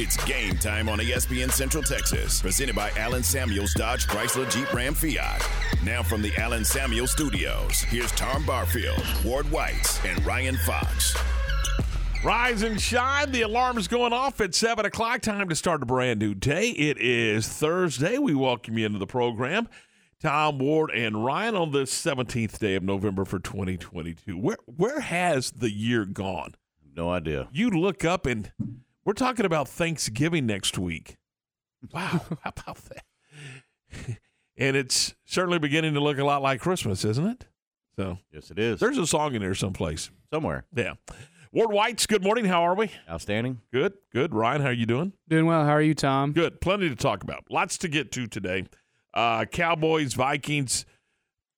It's game time on ESPN Central Texas, presented by Allen Samuels Dodge Chrysler Jeep Ram Fiat. Now from the Allen Samuels Studios, here's Tom Barfield, Ward White, and Ryan Fox. Rise and shine. The alarm is going off at 7 o'clock. Time to start a brand new day. It is Thursday. We welcome you into the program. Tom Ward and Ryan on the 17th day of November for 2022. Where where has the year gone? No idea. You look up and we're talking about Thanksgiving next week. Wow, how about that? and it's certainly beginning to look a lot like Christmas, isn't it? So Yes, it is. there's a song in there someplace. somewhere. Yeah. Ward White's good morning. How are we? Outstanding. Good, good. Ryan, how are you doing? Doing well. How are you, Tom? Good. Plenty to talk about. Lots to get to today. Uh, Cowboys, Vikings,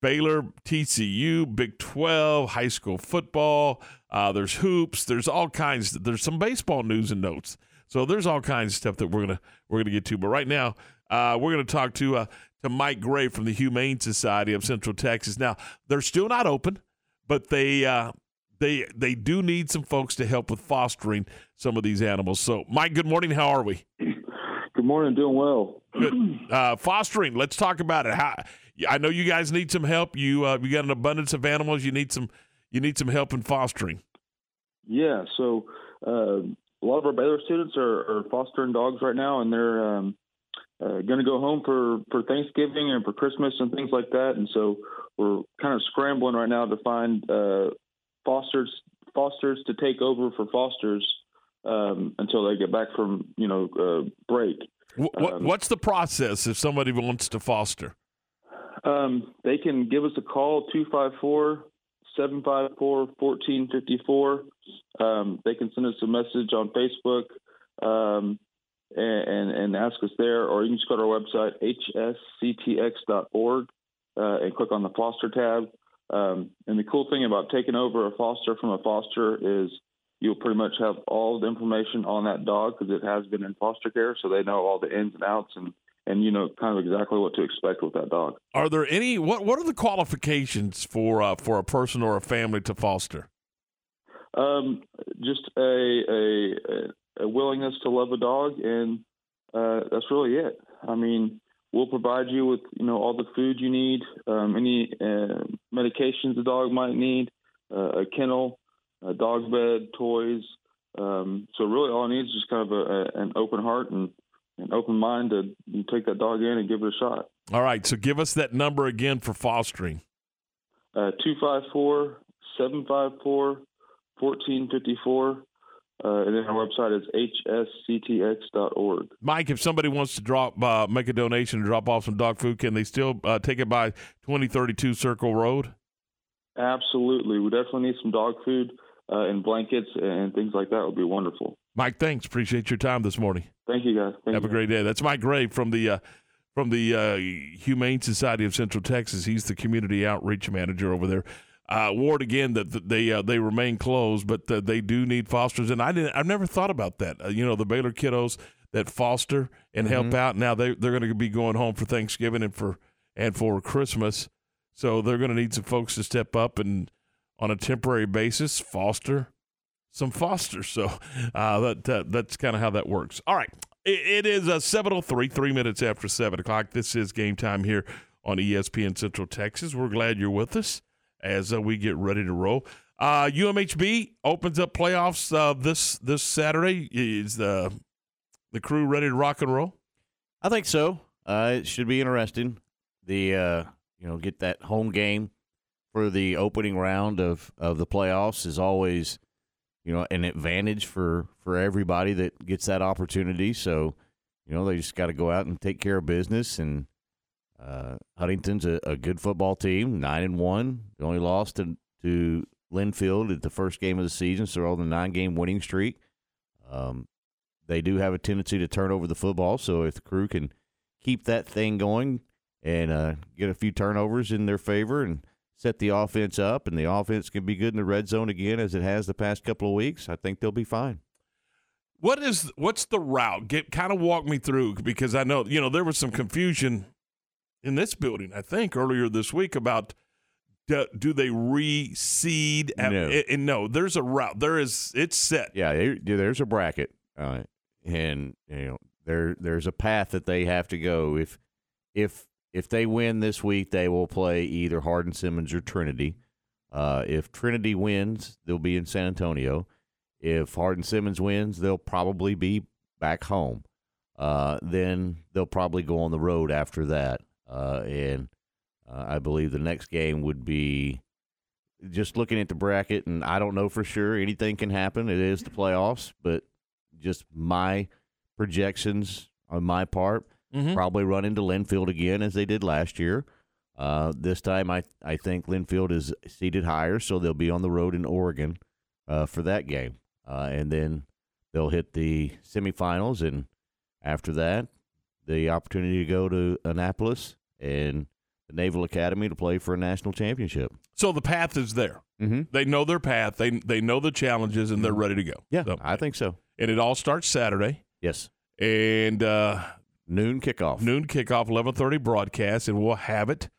Baylor, TCU, Big 12, high school football. Uh, there's hoops. There's all kinds. There's some baseball news and notes. So there's all kinds of stuff that we're gonna we're gonna get to. But right now, uh, we're gonna talk to uh, to Mike Gray from the Humane Society of Central Texas. Now they're still not open, but they uh, they they do need some folks to help with fostering some of these animals. So, Mike, good morning. How are we? Good morning. Doing well. Good. Uh, fostering. Let's talk about it. How I know you guys need some help. You uh, you got an abundance of animals. You need some you need some help in fostering. Yeah. So uh, a lot of our Baylor students are, are fostering dogs right now, and they're um, uh, going to go home for for Thanksgiving and for Christmas and things like that. And so we're kind of scrambling right now to find uh, fosters fosters to take over for fosters um, until they get back from you know uh, break. What, Um, what's the process if somebody wants to foster? Um, they can give us a call 254 754 1454. Um, they can send us a message on Facebook um, and, and, ask us there, or you can just go to our website, hsctx.org, uh, and click on the foster tab. Um, and the cool thing about taking over a foster from a foster is you'll pretty much have all the information on that dog because it has been in foster care, so they know all the ins and outs and and you know kind of exactly what to expect with that dog. Are there any what what are the qualifications for uh, for a person or a family to foster? Um, just a, a a willingness to love a dog, and uh, that's really it. I mean, we'll provide you with you know all the food you need, um, any uh, medications the dog might need, uh, a kennel, a dog bed, toys. Um, so really, all it needs is just kind of a, a, an open heart and an open mind to take that dog in and give it a shot. All right, so give us that number again for fostering. Uh, 254 754 1454. Uh, and then our website is hsctx.org. Mike, if somebody wants to drop uh, make a donation and drop off some dog food, can they still uh, take it by twenty thirty two Circle Road? Absolutely. We definitely need some dog food uh, and blankets and things like that would be wonderful. Mike, thanks. Appreciate your time this morning. Thank you, guys. Thank Have a you. great day. That's Mike Gray from the uh, from the uh, Humane Society of Central Texas. He's the community outreach manager over there. Uh, Ward again that that they uh, they remain closed, but uh, they do need fosters. And I didn't. I've never thought about that. Uh, you know, the Baylor kiddos that foster and help out. Now they they're going to be going home for Thanksgiving and for and for Christmas. So they're going to need some folks to step up and on a temporary basis foster some fosters. So uh, that, that that's kind of how that works. All right. It, it is uh, 7.03, three minutes after 7 o'clock. This is game time here on ESPN Central Texas. We're glad you're with us as uh, we get ready to roll. Uh, UMHB opens up playoffs uh, this this Saturday. Is the the crew ready to rock and roll? I think so. Uh, it should be interesting. The uh, you know get that home game for the opening round of, of the playoffs is always you know an advantage for for everybody that gets that opportunity. So you know they just got to go out and take care of business. And uh, Huntingdon's a, a good football team, nine and one. They only lost to to Linfield at the first game of the season, so they're on the nine game winning streak. Um, they do have a tendency to turn over the football, so if the crew can keep that thing going and uh, get a few turnovers in their favor and set the offense up, and the offense can be good in the red zone again as it has the past couple of weeks, I think they'll be fine. What is what's the route? Get kind of walk me through because I know you know there was some confusion in this building. I think earlier this week about do, do they reseed? At, No. and, and no, there's a route. There is it's set. Yeah, there- there's a bracket, uh, and you know there there's a path that they have to go. If if if they win this week, they will play either Hardin Simmons or Trinity. Uh, if Trinity wins, they'll be in San Antonio. If Hardin Simmons wins, they'll probably be back home. Uh, then they'll probably go on the road after that. Uh, and uh, I believe the next game would be just looking at the bracket, and I don't know for sure. Anything can happen. It is the playoffs, but just my projections on my part Mhm. probably run into Linfield again as they did last year. Uh, this time, I I think Linfield is seated higher, so they'll be on the road in Oregon uh, for that game, uh, and then they'll hit the semifinals, and after that, the opportunity to go to Annapolis and the Naval Academy to play for a national championship. So the path is there. Mm-hmm. They know their path. They they know the challenges, and they're ready to go. Yeah, So- I think so. and it all starts Saturday Yes, and uh, noon kickoff. noon kickoff, eleven thirty broadcast, and we'll have it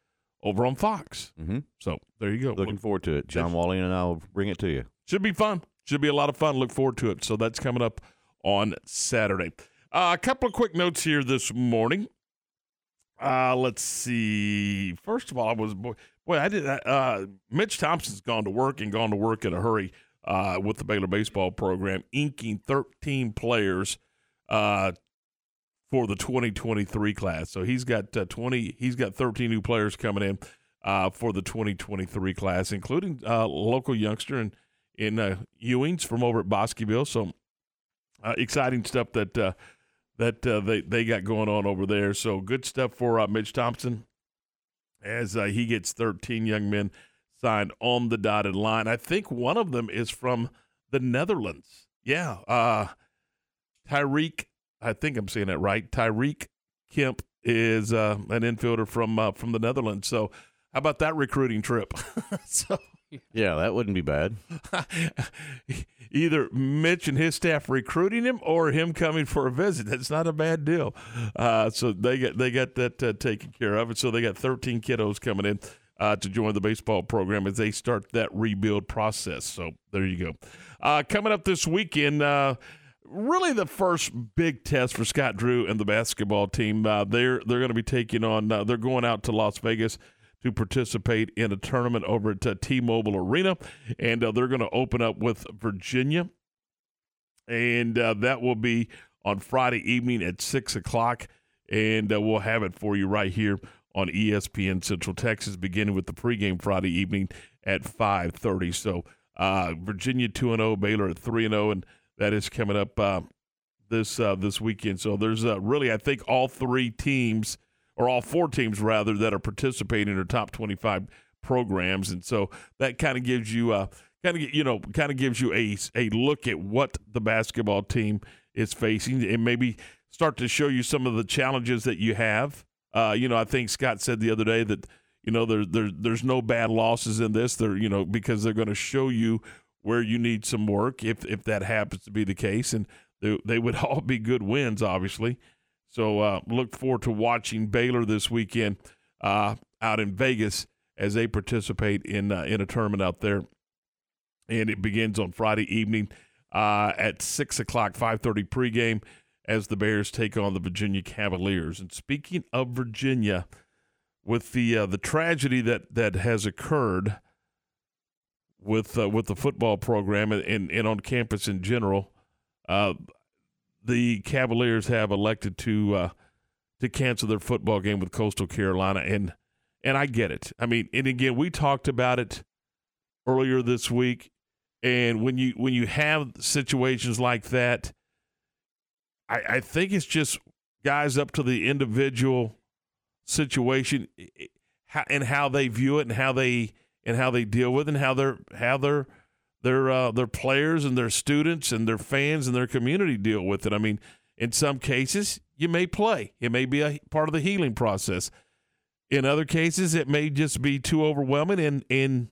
over on Fox. Mm-hmm. So there you go. Looking forward to it. John Walling and I will bring it to you. Should be fun. Should be a lot of fun. Look forward to it. So that's coming up on Saturday. Uh, a couple of quick notes here this morning. Uh, let's see. First of all, I was boy, boy I did. Uh, Mitch Thompson's gone to work and gone to work in a hurry uh, with the Baylor baseball program, inking 13 players uh, for the 2023 class. So he's got uh, 20. He's got 13 new players coming in uh, for the 2023 class, including uh, local youngster and in uh, Ewings from over at Bosqueville. So uh, exciting stuff that uh, that they they got going on over there. So good stuff for Mitch Thompson as he gets 13 young men signed on the dotted line. I think one of them is from the Netherlands. Yeah, Tyreek. I think I'm saying it right. Tyreek Kemp is uh, an infielder from uh, from the Netherlands. So how about that recruiting trip? so Yeah, that wouldn't be bad. either Mitch and his staff recruiting him or him coming for a visit. That's not a bad deal. Uh, so they got they got that uh, taken care of, and so they got 13 kiddos coming in uh, to join the baseball program as they start that rebuild process. So there you go. Uh, coming up this weekend. Uh, Really, the first big test for Scott Drew and the basketball team. Uh, they're they're going to be taking on. Uh, they're going out to Las Vegas to participate in a tournament over at uh, T-Mobile Arena, and uh, they're going to open up with Virginia, and uh, that will be on Friday evening at six o'clock, and uh, we'll have it for you right here on ESPN Central Texas, beginning with the pregame Friday evening at five thirty. So Virginia two and zero, Baylor at three and zero, and that is coming up uh, this uh, this weekend. So there's uh, really, I think, all three teams or all four teams rather that are participating in our top 25 programs, and so that kind of gives you uh, kind of you know kind of gives you a a look at what the basketball team is facing, and maybe start to show you some of the challenges that you have. Uh, you know, I think Scott said the other day that you know there there there's no bad losses in this. They're you know because they're going to show you where you need some work if if that happens to be the case, and they, they would all be good wins, obviously. So uh, look forward to watching Baylor this weekend uh, out in Vegas as they participate in uh, in a tournament out there, and it begins on Friday evening uh, at six o'clock, five thirty pregame, as the Bears take on the Virginia Cavaliers. And speaking of Virginia, with the uh, the tragedy that that has occurred with uh, with the football program and, and, on campus in general, uh, the Cavaliers have elected to uh, to cancel their football game with Coastal Carolina, and and I get it. I mean, and again, we talked about it earlier this week, and when you when you have situations like that, I, I think it's just guys up to the individual situation and how they view it and how they and how they deal with and how their how their their uh, their players and their students and their fans and their community deal with it. I mean, in some cases, you may play. It may be a part of the healing process. In other cases, it may just be too overwhelming and, and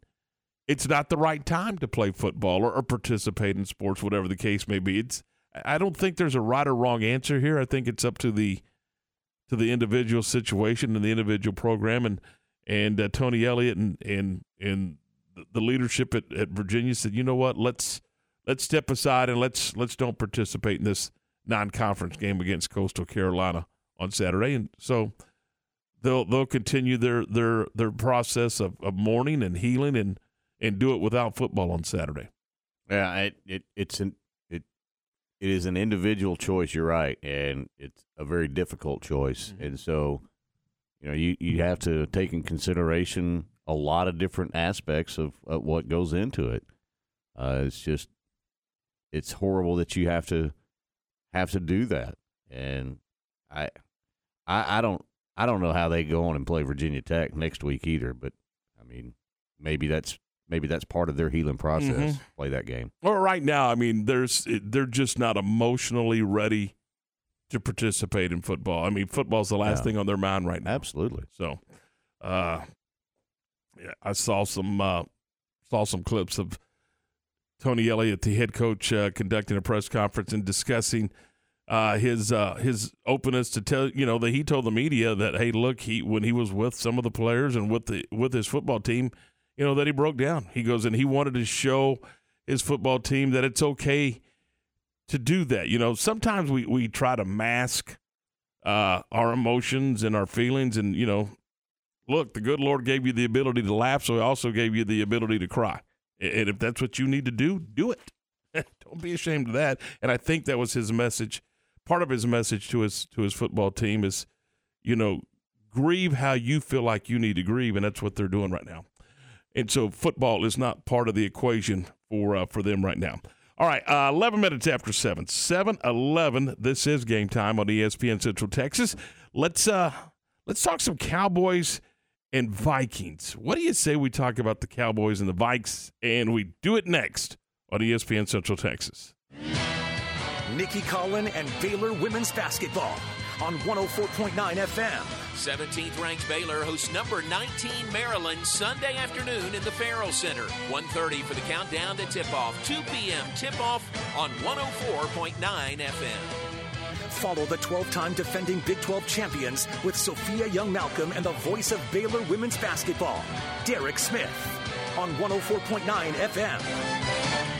it's not the right time to play football or, or participate in sports, whatever the case may be. It's I don't think there's a right or wrong answer here. I think it's up to the to the individual situation and the individual program and and uh, Tony Elliott and and and the leadership at, at Virginia said, you know what, let's let's step aside and let's let's don't participate in this non-conference game against Coastal Carolina on Saturday, and so they'll they'll continue their their their process of, of mourning and healing and and do it without football on Saturday. Yeah, it, it it's an it it is an individual choice. You're right, and it's a very difficult choice, mm-hmm. and so you know you you have to take in consideration a lot of different aspects of, of what goes into it. Uh, it's just it's horrible that you have to have to do that, and I I I don't I don't know how they go on and play Virginia Tech next week either, but I mean maybe that's maybe that's part of their healing process. Mm-hmm. Play that game. Well, right now, I mean, there's they're just not emotionally ready to participate in football. I mean, football's the last yeah. thing on their mind right now. Absolutely. So, uh, yeah, I saw some uh, saw some clips of Tony Elliott, the head coach, uh, conducting a press conference and discussing. Uh, his uh, his openness to tell you know that he told the media that hey look he when he was with some of the players and with the with his football team you know, that he broke down. He goes and he wanted to show his football team that it's okay to do that. You know, sometimes we, we try to mask uh, our emotions and our feelings. And, you know, look, the good Lord gave you the ability to laugh, so he also gave you the ability to cry. And if that's what you need to do, do it. Don't be ashamed of that. And I think that was his message. Part of his message to his to his football team is, you know, grieve how you feel like you need to grieve, and that's what they're doing right now and so football is not part of the equation for uh, for them right now. All right, uh, 11 minutes after 7. 7 11. This is game time on ESPN Central Texas. Let's uh let's talk some Cowboys and Vikings. What do you say we talk about the Cowboys and the Vikes and we do it next on ESPN Central Texas? Nicki Collin and Baylor women's basketball on 104.9 FM. 17th ranked Baylor hosts number 19 Maryland Sunday afternoon in the Ferrell Center. 1:30 for the countdown to tip-off. 2 p.m. tip-off on 104.9 FM. Follow the 12-time defending Big 12 champions with Sophia Young Malcolm and the voice of Baylor women's basketball, Derek Smith, on 104.9 FM.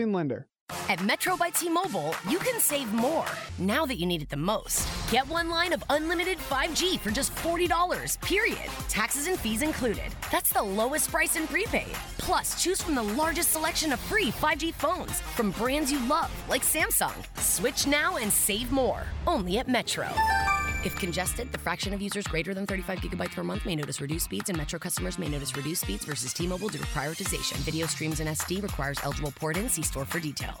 housing lender. At Metro by T-Mobile, you can save more now that you need it the most. Get one line of unlimited 5G for just $40, period. Taxes and fees included. That's the lowest price in prepaid. Plus, choose from the largest selection of free 5G phones from brands you love, like Samsung. Switch now and save more. Only at Metro. If congested, the fraction of users greater than 35 gigabytes per month may notice reduced speeds, and Metro customers may notice reduced speeds versus T-Mobile due to prioritization. Video streams in SD requires eligible port-in. See store for details.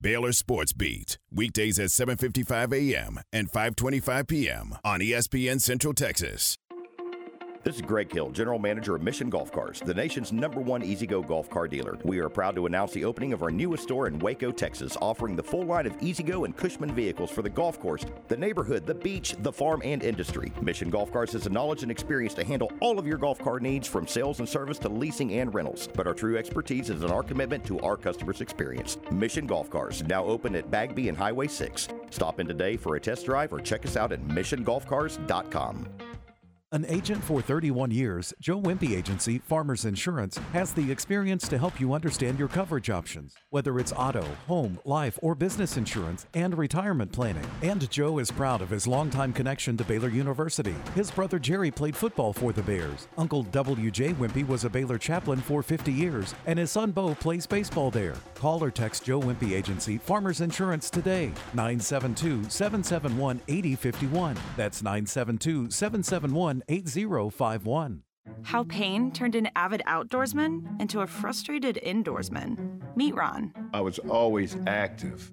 Baylor Sports Beat, weekdays at 7:55 a.m. and 5:25 p.m. on ESPN Central Texas. This is Greg Hill, General Manager of Mission Golf Cars, the nation's number one E-Z-GO golf car dealer. We are proud to announce the opening of our newest store in Waco, Texas, offering the full line of E-Z-GO and Cushman vehicles for the golf course, the neighborhood, the beach, the farm, and industry. Mission Golf Cars has the knowledge and experience to handle all of your golf car needs from sales and service to leasing and rentals. But our true expertise is in our commitment to our customers' experience. Mission Golf Cars, now open at Bagby and Highway 6. Stop in today for a test drive or check us out at missiongolfcars.com. An agent for 31 years, Joe Wimpy Agency Farmers Insurance has the experience to help you understand your coverage options, whether it's auto, home, life, or business insurance and retirement planning. And Joe is proud of his longtime connection to Baylor University. His brother Jerry played football for the Bears. Uncle W.J. Wimpy was a Baylor chaplain for 50 years, and his son Bo plays baseball there. Call or text Joe Wimpy Agency Farmers Insurance today, 972 771 8051. That's 972 771 8051. How pain turned an avid outdoorsman into a frustrated indoorsman. Meet Ron. I was always active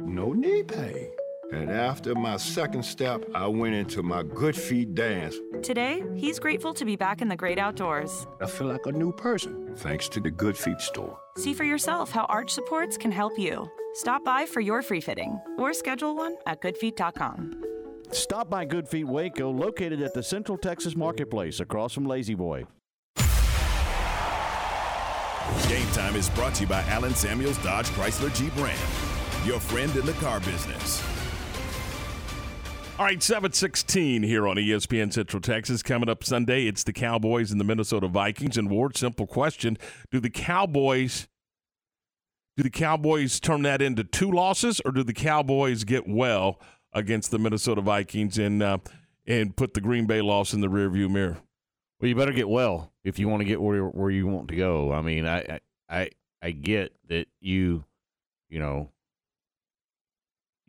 no knee pain. And after my second step, I went into my good feet dance. Today, he's grateful to be back in the great outdoors. I feel like a new person, thanks to the Good Feet store. See for yourself how arch supports can help you. Stop by for your free fitting or schedule one at goodfeet.com. Stop by Good Feet Waco, located at the Central Texas Marketplace across from La-Z-Boy. Game Time is brought to you by Allen Samuels Dodge Chrysler Jeep Ram, your friend in the car business. All right, 716 here on ESPN Central Texas. Coming up Sunday, it's the Cowboys and the Minnesota Vikings. And Ward, simple question. Do the Cowboys do the Cowboys turn that into two losses or do the Cowboys get well against the Minnesota Vikings and uh, and put the Green Bay loss in the rearview mirror? Well, you better get well if you want to get where where you want to go. I mean, I I I get that you you know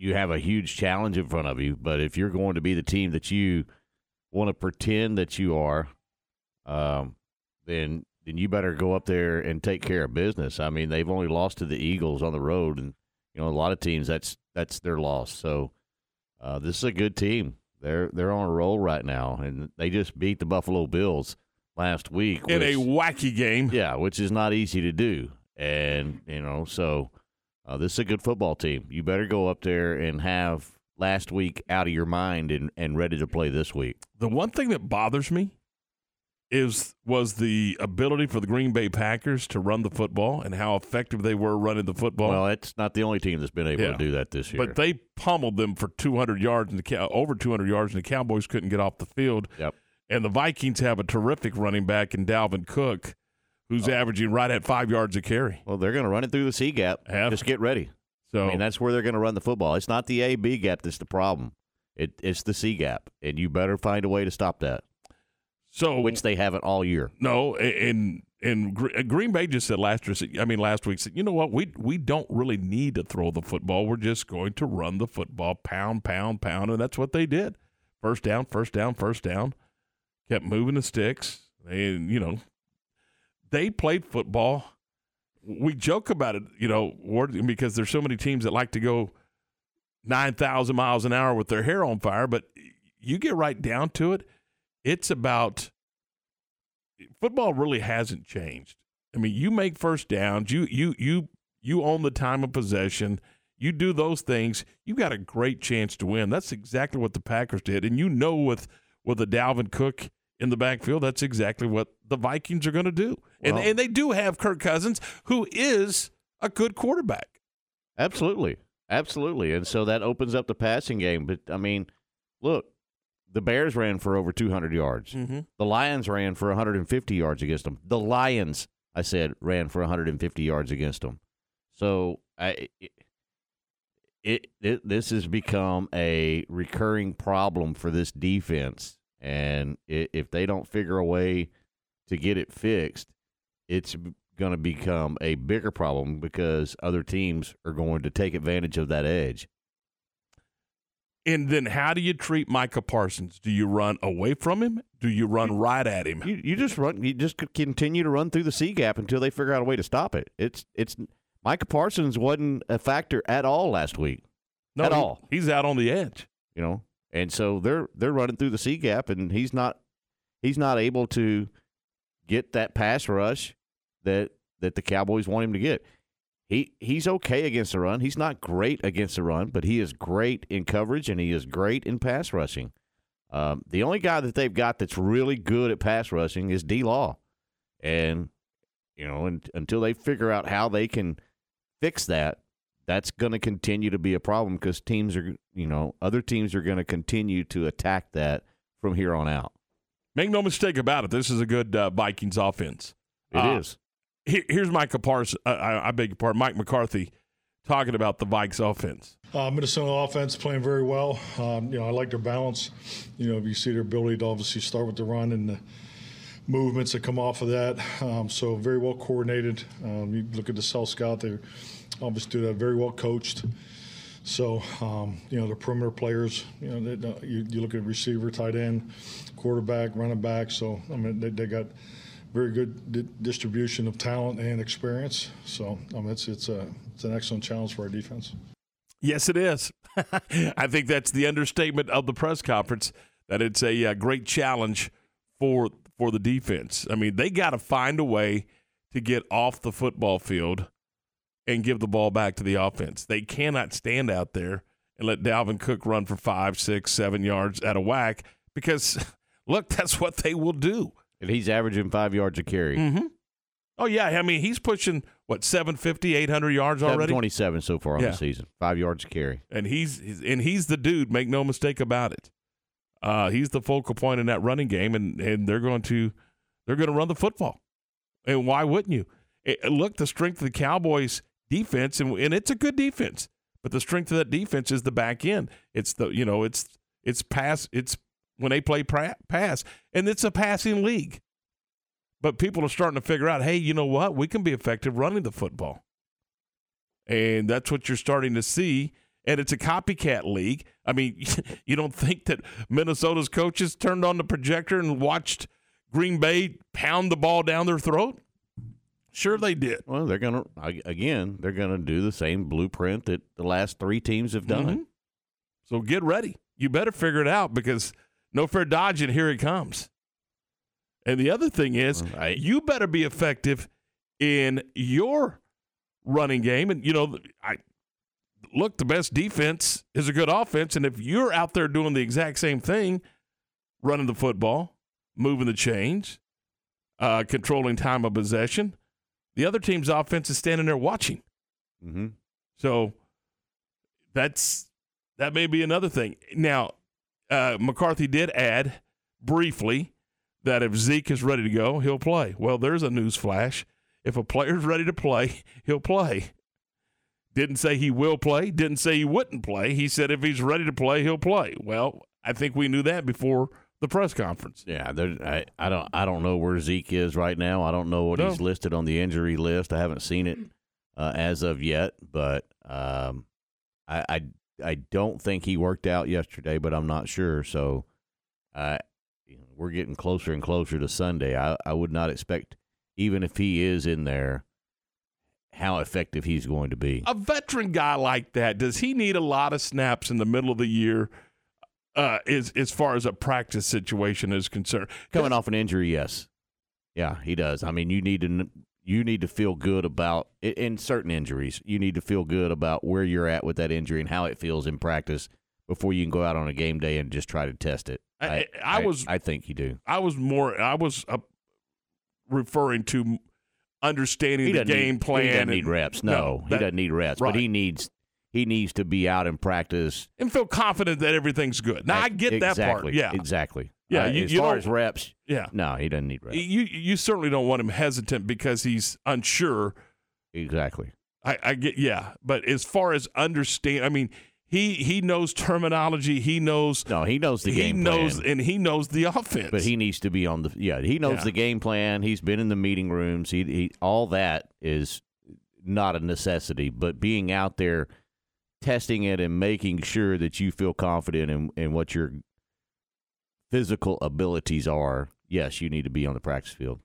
you have a huge challenge in front of you, but if you're going to be the team that you want to pretend that you are, um, then then you better go up there and take care of business. I mean, they've only lost to the Eagles on the road, and you know a lot of teams that's that's their loss. So uh, this is a good team. They're they're on a roll right now, and they just beat the Buffalo Bills last week In a wacky game. Yeah, which is not easy to do, and you know, so uh, this is a good football team. You better go up there and have last week out of your mind and, and ready to play this week. The one thing that bothers me is was the ability for the Green Bay Packers to run the football and how effective they were running the football. Well, it's not the only team that's been able Yeah. to do that this year. But they pummeled them for 200 yards and the Cow- over 200 yards, and the Cowboys couldn't get off the field. Yep. And the Vikings have a terrific running back in Dalvin Cook, who's Oh. averaging right at five yards of carry. well, they're going to run it through the C gap. Have- Just get ready. So I mean, that's where they're going to run the football. It's not the A B gap that's the problem. It, it's the C gap, and you better find a way to stop that, so which they haven't all year. no, and and uh, Green Bay just said last year. I mean, last week said, you know what? We we don't really need to throw the football. We're just going to run the football, pound, pound, pound, and that's what they did. First down, first down, first down. Kept moving the sticks, and you know, they played football. We joke about it, you know, because there's so many teams that like to go nine thousand miles an hour with their hair on fire. But you get right down to it, it's about football. Really hasn't changed. I mean, you make first downs, you you you you own the time of possession. You do those things, you got a great chance to win. That's exactly what the Packers did, and you know with with a Dalvin Cook in the backfield, that's exactly what the Vikings are going to do. and and they do have Kirk Cousins, who is a good quarterback. Absolutely. Absolutely. And so that opens up the passing game. But, I mean, look, the Bears ran for over 200 yards. Mm-hmm. The Lions ran for 150 yards against them. The Lions, I said, ran for 150 yards against them. So I, it, it, it this has become a recurring problem for this defense. And if they don't figure a way to get it fixed, it's going to become a bigger problem because other teams are going to take advantage of that edge. And then how do you treat Micah Parsons? Do you run away from him? Do you run right at him? You, you just run. You just continue to run through the C gap until they figure out a way to stop it. It's it's Micah Parsons wasn't a factor at all last week, No, at he- all. He's out on the edge. You know, and so they're they're running through the C gap, and he's not he's not able to get that pass rush that that the Cowboys want him to get. He he's okay against the run. He's not great against the run, but he is great in coverage and he is great in pass rushing. Um, the only guy that they've got that's really good at pass rushing is D Law, and you know, and, until they figure out how they can fix that, that's going to continue to be a problem because teams are, you know, other teams are going to continue to attack that from here on out. Make no mistake about it. This is a good uh, Vikings offense. It Uh, is. Here, here's Mike Kapars, uh, I, I beg your pardon, Mike McCarthy talking about the Vikes offense. Uh, Minnesota offense playing very well. Um, you know, I like their balance. You know, you see their ability to obviously start with the run and the movements that come off of that. Um, so very well coordinated. Um, you look at the Cell Scout; they obviously that. Very well coached. So um, you know the perimeter players. You know, they, uh, you, you look at receiver, tight end, quarterback, running back. So I mean, they, they got very good di- distribution of talent and experience. So mean, it's it's a it's an excellent challenge for our defense. Yes, it is. I think that's the understatement of the press conference. That it's a uh, great challenge for for the defense. I mean, they got to find a way to get off the football field and give the ball back to the offense. They cannot stand out there and let Dalvin Cook run for five, six, seven yards at a whack because look, that's what they will do. And he's averaging five yards a carry. Mm-hmm. Oh yeah, I mean he's pushing what 750, 800 yards already. 27 so far on Yeah. the season. Five yards a carry. and he's he's- and he's the dude. Make no mistake about it. Uh, he's the focal point in that running game, and and they're going to they're going to run the football. And why wouldn't you? It- look, the strength of the Cowboys defense, and and it's a good defense, but the strength of that defense is the back end. It's the you know it's it's pass it's when they play pra- pass, and it's a passing league. But people are starting to figure out, hey, you know what? We can be effective running the football. And that's what you're starting to see. And it's a copycat league. I mean, you don't think that Minnesota's coaches turned on the projector and watched Green Bay pound the ball down their throat? Sure, they did. Well, they're going to, again, they're going to do the same blueprint that the last three teams have done. Mhm. So get ready. You better figure it out because no fair dodging. Here it comes. And the other thing is, you better be effective in your running game. And you know, I look the best defense is a good offense, and if you're out there doing the exact same thing, running the football, moving the chains, uh, controlling time of possession, the other team's offense is standing there watching. Mm-hmm. So that's that may be another thing. Now, uh, McCarthy did add briefly that if Zeke is ready to go, he'll play. Well, there's a news flash. If a player's ready to play, he'll play. Didn't say he will play. Didn't say he wouldn't play. He said if he's ready to play, he'll play. Well, I think we knew that before the press conference. Yeah, I, I don't I don't know where Zeke is right now. I don't know what No. he's listed on the injury list. I haven't seen it uh, as of yet, but um, I, I I don't think he worked out yesterday, but I'm not sure. So, uh, you know, we're getting closer and closer to Sunday. I I would not expect even if he is in there, how effective he's going to be. A veteran guy like that, does he need a lot of snaps in the middle of the year? Uh, as as far as a practice situation is concerned, Coming off an injury, yes, yeah, he does. I mean, you need to you need to feel good about in certain injuries. You need to feel good about where you're at with that injury and how it feels in practice before you can go out on a game day and just try to test it. I- I- I was- I think you do. I was more I was uh, referring to understanding He the game need, plan. He doesn't and- need reps. No, he that- doesn't need reps. right. But he needs he needs to be out in practice. and feel confident that everything's good. Now I get that part. Yeah, exactly. Yeah, Uh, you- as you far as reps, yeah. no, he doesn't need reps. You you certainly don't want him hesitant because he's unsure. Exactly. I, I get yeah, but as far as understand, I mean, he he knows terminology. He knows No, he knows the he game knows plan. and he knows the offense. But he needs to be on the yeah. He knows Yeah. the game plan. He's been in the meeting rooms. He, he all that is not a necessity. But being out there, testing it, and making sure that you feel confident in, in what your physical abilities are. Yes, you need to be on the practice field.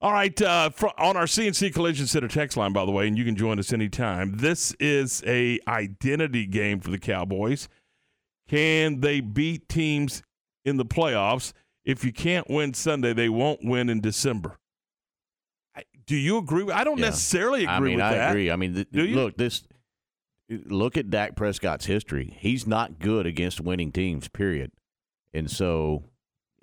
All right, uh, fr- on our CNC Collision Center text line, by the way, and you can join us anytime. This is a identity game for the Cowboys. Can they beat teams in the playoffs if you can't win Sunday, they won't win in December. I- Do you agree? I don't Yeah. necessarily agree I mean, with I that. agree. I mean, th- Do you? look this. Look at Dak Prescott's history. He's not good against winning teams. Period. And so,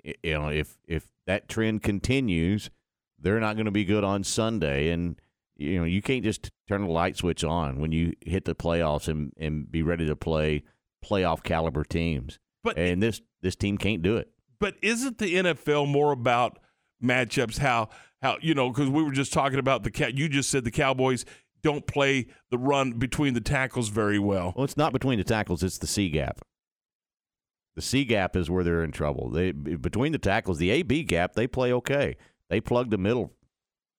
you know, if if that trend continues, they're not going to be good on Sunday. And you know, you can't just turn the light switch on when you hit the playoffs and and be ready to play playoff caliber teams. But and this this team can't do it. But isn't the NFL more about matchups? How how you know? Because we were just talking about the cat. You just said the Cowboys don't play the run between the tackles very well. Well, it's not between the tackles; it's the C gap. The C gap is where they're in trouble. They between the tackles, the A B gap, they play okay. They plug the middle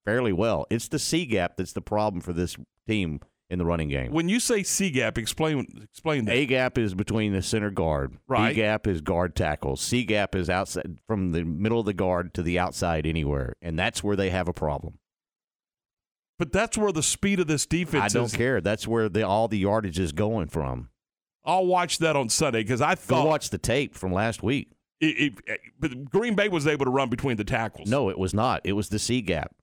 fairly well. It's the C gap that's the problem for this team in the running game. When you say C gap, explain explain that. A gap is between the center guard. Right. B gap is guard tackles. C gap is outside from the middle of the guard to the outside anywhere, and that's where they have a problem. But that's where the speed of this defense is. I don't is. care. That's where the, all the yardage is going from. I'll watch that on Sunday because I thought Go watch the tape from last week. it, it, but Green Bay was able to run between the tackles. No, it was not. It was the C gap.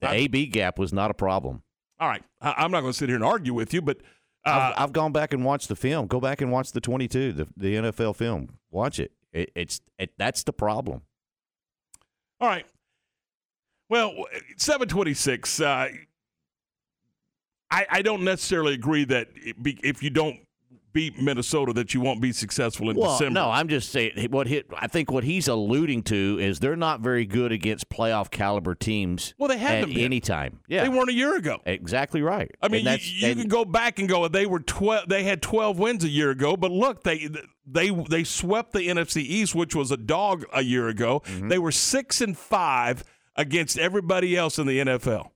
The A B gap was not a problem. All right, I, I'm not going to sit here and argue with you, but uh, I've, I've gone back and watched the film. Go back and watch the 22, the, the NFL film. Watch it. it it's it, that's the problem. All right. Well, 726. Uh, I, I don't necessarily agree that be, if you don't beat Minnesota that you won't be successful in well, December. no, I'm just saying what hit. I think what he's alluding to is they're not very good against playoff caliber teams. Well, they at haven't been. any time. Yeah, They weren't a year ago. exactly right. I mean, you, you and- can go back and go. They were twelve. They had twelve wins a year ago, but look, they they they swept the NFC East, which was a dog a year ago. Mm-hmm. They were six and five against everybody else in the NFL.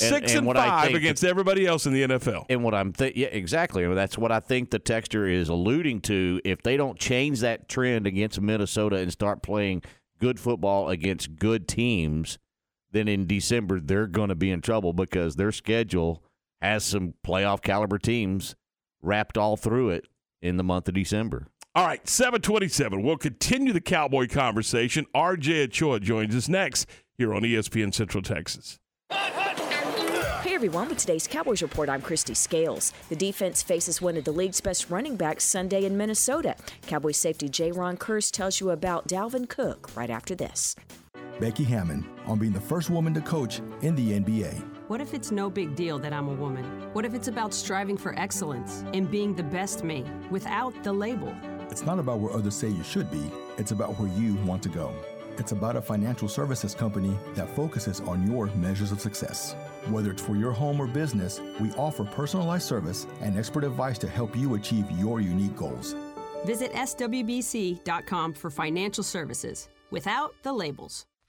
And- Six and and, what I five think- against everybody else in the NFL. And what I'm th- yeah, exactly. That's what I think the texter is alluding to. If they don't change that trend against Minnesota and start playing good football against good teams, then in December they're going to be in trouble because their schedule has some playoff caliber teams wrapped all through it in the month of December. All right, 727. We'll continue the Cowboy conversation. RJ Ochoa joins us next here on ESPN Central Texas. Hey everyone, with today's Cowboys Report, I'm Kristi Scales. The defense faces one of the league's best running backs Sunday in Minnesota. Cowboys safety Jayron Kearse tells you about Dalvin Cook right after this. Becky Hammon on being the first woman to coach in the NBA. What if it's no big deal that I'm a woman? What if it's about striving for excellence and being the best me without the label? It's not about where others say you should be, it's about where you want to go. It's about a financial services company that focuses on your measures of success. Whether it's for your home or business, we offer personalized service and expert advice to help you achieve your unique goals. Visit swbc.com for financial services without the labels.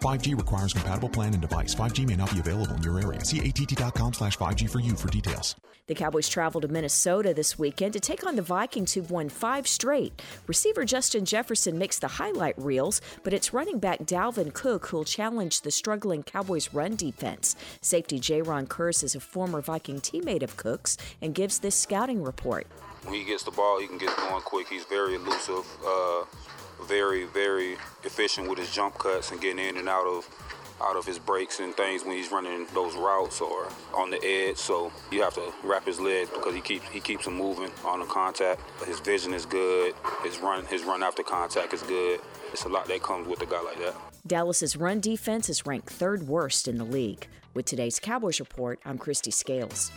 5G requires compatible plan and device. 5G may not be available in your area. See att.com slash 5G for you for details. The Cowboys travel to Minnesota this weekend to take on the Vikings, who've won five straight. Receiver Justin Jefferson makes the highlight reels, but it's running back Dalvin Cook who'll challenge the struggling Cowboys' run defense. Safety Jayron Kearse is a former Viking teammate of Cook's and gives this scouting report. When he gets the ball, he can get going quick. He's very elusive, uh, very, very efficient with his jump cuts and getting in and out of out of his breaks and things when he's running those routes or on the edge. So you have to wrap his legs because he keeps he keeps him moving on the contact. His vision is good. His run his run after contact is good. It's a lot that comes with a guy like that. Dallas's run defense is ranked third worst in the league. With today's Cowboys report, I'm Kristi Scales.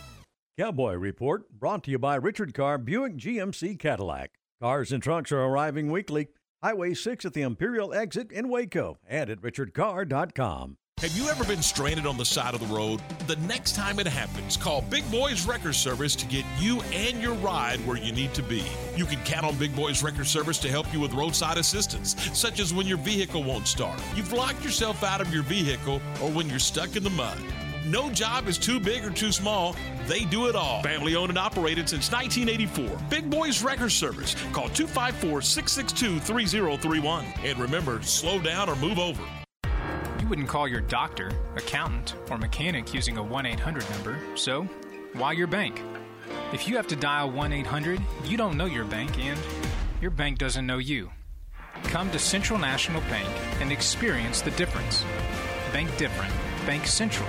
Cowboy Report brought to you by Richard Carr Buick GMC Cadillac. Cars and trucks are arriving weekly. Highway 6 at the Imperial exit in Waco and at richardcarr.com. Have you ever been stranded on the side of the road? The next time it happens, call Big Boys Wrecker Service to get you and your ride where you need to be. You can count on Big Boys Wrecker Service to help you with roadside assistance, such as when your vehicle won't start, you've locked yourself out of your vehicle, or when you're stuck in the mud. No job is too big or too small. They do it all. Family owned and operated since 1984. Big Boys Wrecker Service. Call 254 662 3031. And remember, slow down or move over. You wouldn't call your doctor, accountant, or mechanic using a 1 800 number, so why your bank? If you have to dial 1 800, you don't know your bank and your bank doesn't know you. Come to Central National Bank and experience the difference. Bank different. Bank Central.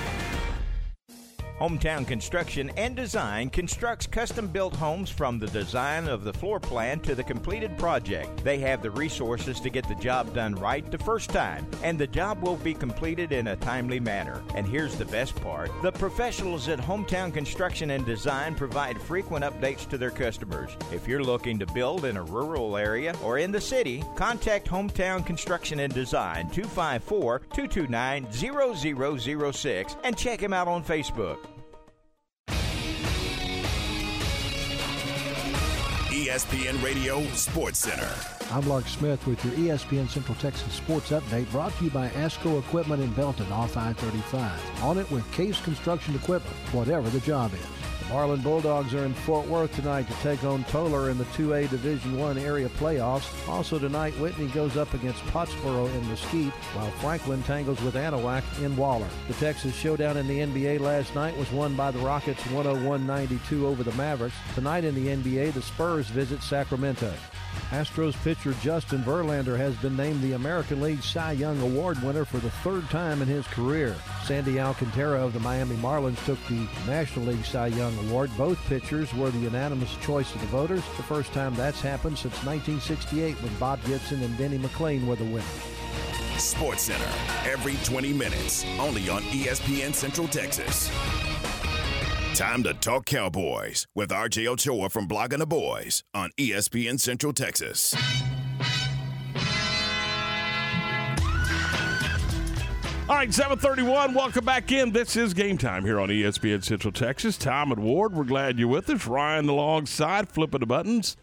Hometown Construction and Design constructs custom built homes from the design of the floor plan to the completed project. They have the resources to get the job done right the first time, and the job will be completed in a timely manner. And here's the best part the professionals at Hometown Construction and Design provide frequent updates to their customers. If you're looking to build in a rural area or in the city, contact Hometown Construction and Design 254 229 0006 and check him out on Facebook. ESPN Radio Sports Center. I'm Lark Smith with your ESPN Central Texas Sports Update brought to you by ASCO Equipment in Belton off I-35. On it with Case Construction Equipment, whatever the job is. Marlin Bulldogs are in Fort Worth tonight to take on Tolar in the 2A Division One area playoffs. Also tonight, Whitney goes up against Pottsboro in Mesquite, while Franklin tangles with Anahuac in Waller. The Texas showdown in the NBA last night was won by the Rockets 101-92 over the Mavericks. Tonight in the NBA, the Spurs visit Sacramento. Astros pitcher Justin Verlander has been named the American League Cy Young Award winner for the third time in his career. Sandy Alcantara of the Miami Marlins took the National League Cy Young Award. Both pitchers were the unanimous choice of the voters. The first time that's happened since 1968 when Bob Gibson and Denny McLain were the winners. Sports Center, every 20 minutes, only on ESPN Central Texas. Time to talk Cowboys with RJ Ochoa from Blogging the Boys on ESPN Central Texas. All right, 731. Welcome back in. This is game time here on ESPN Central Texas. Tom and Ward, we're glad you're with us. Ryan alongside, flipping the buttons,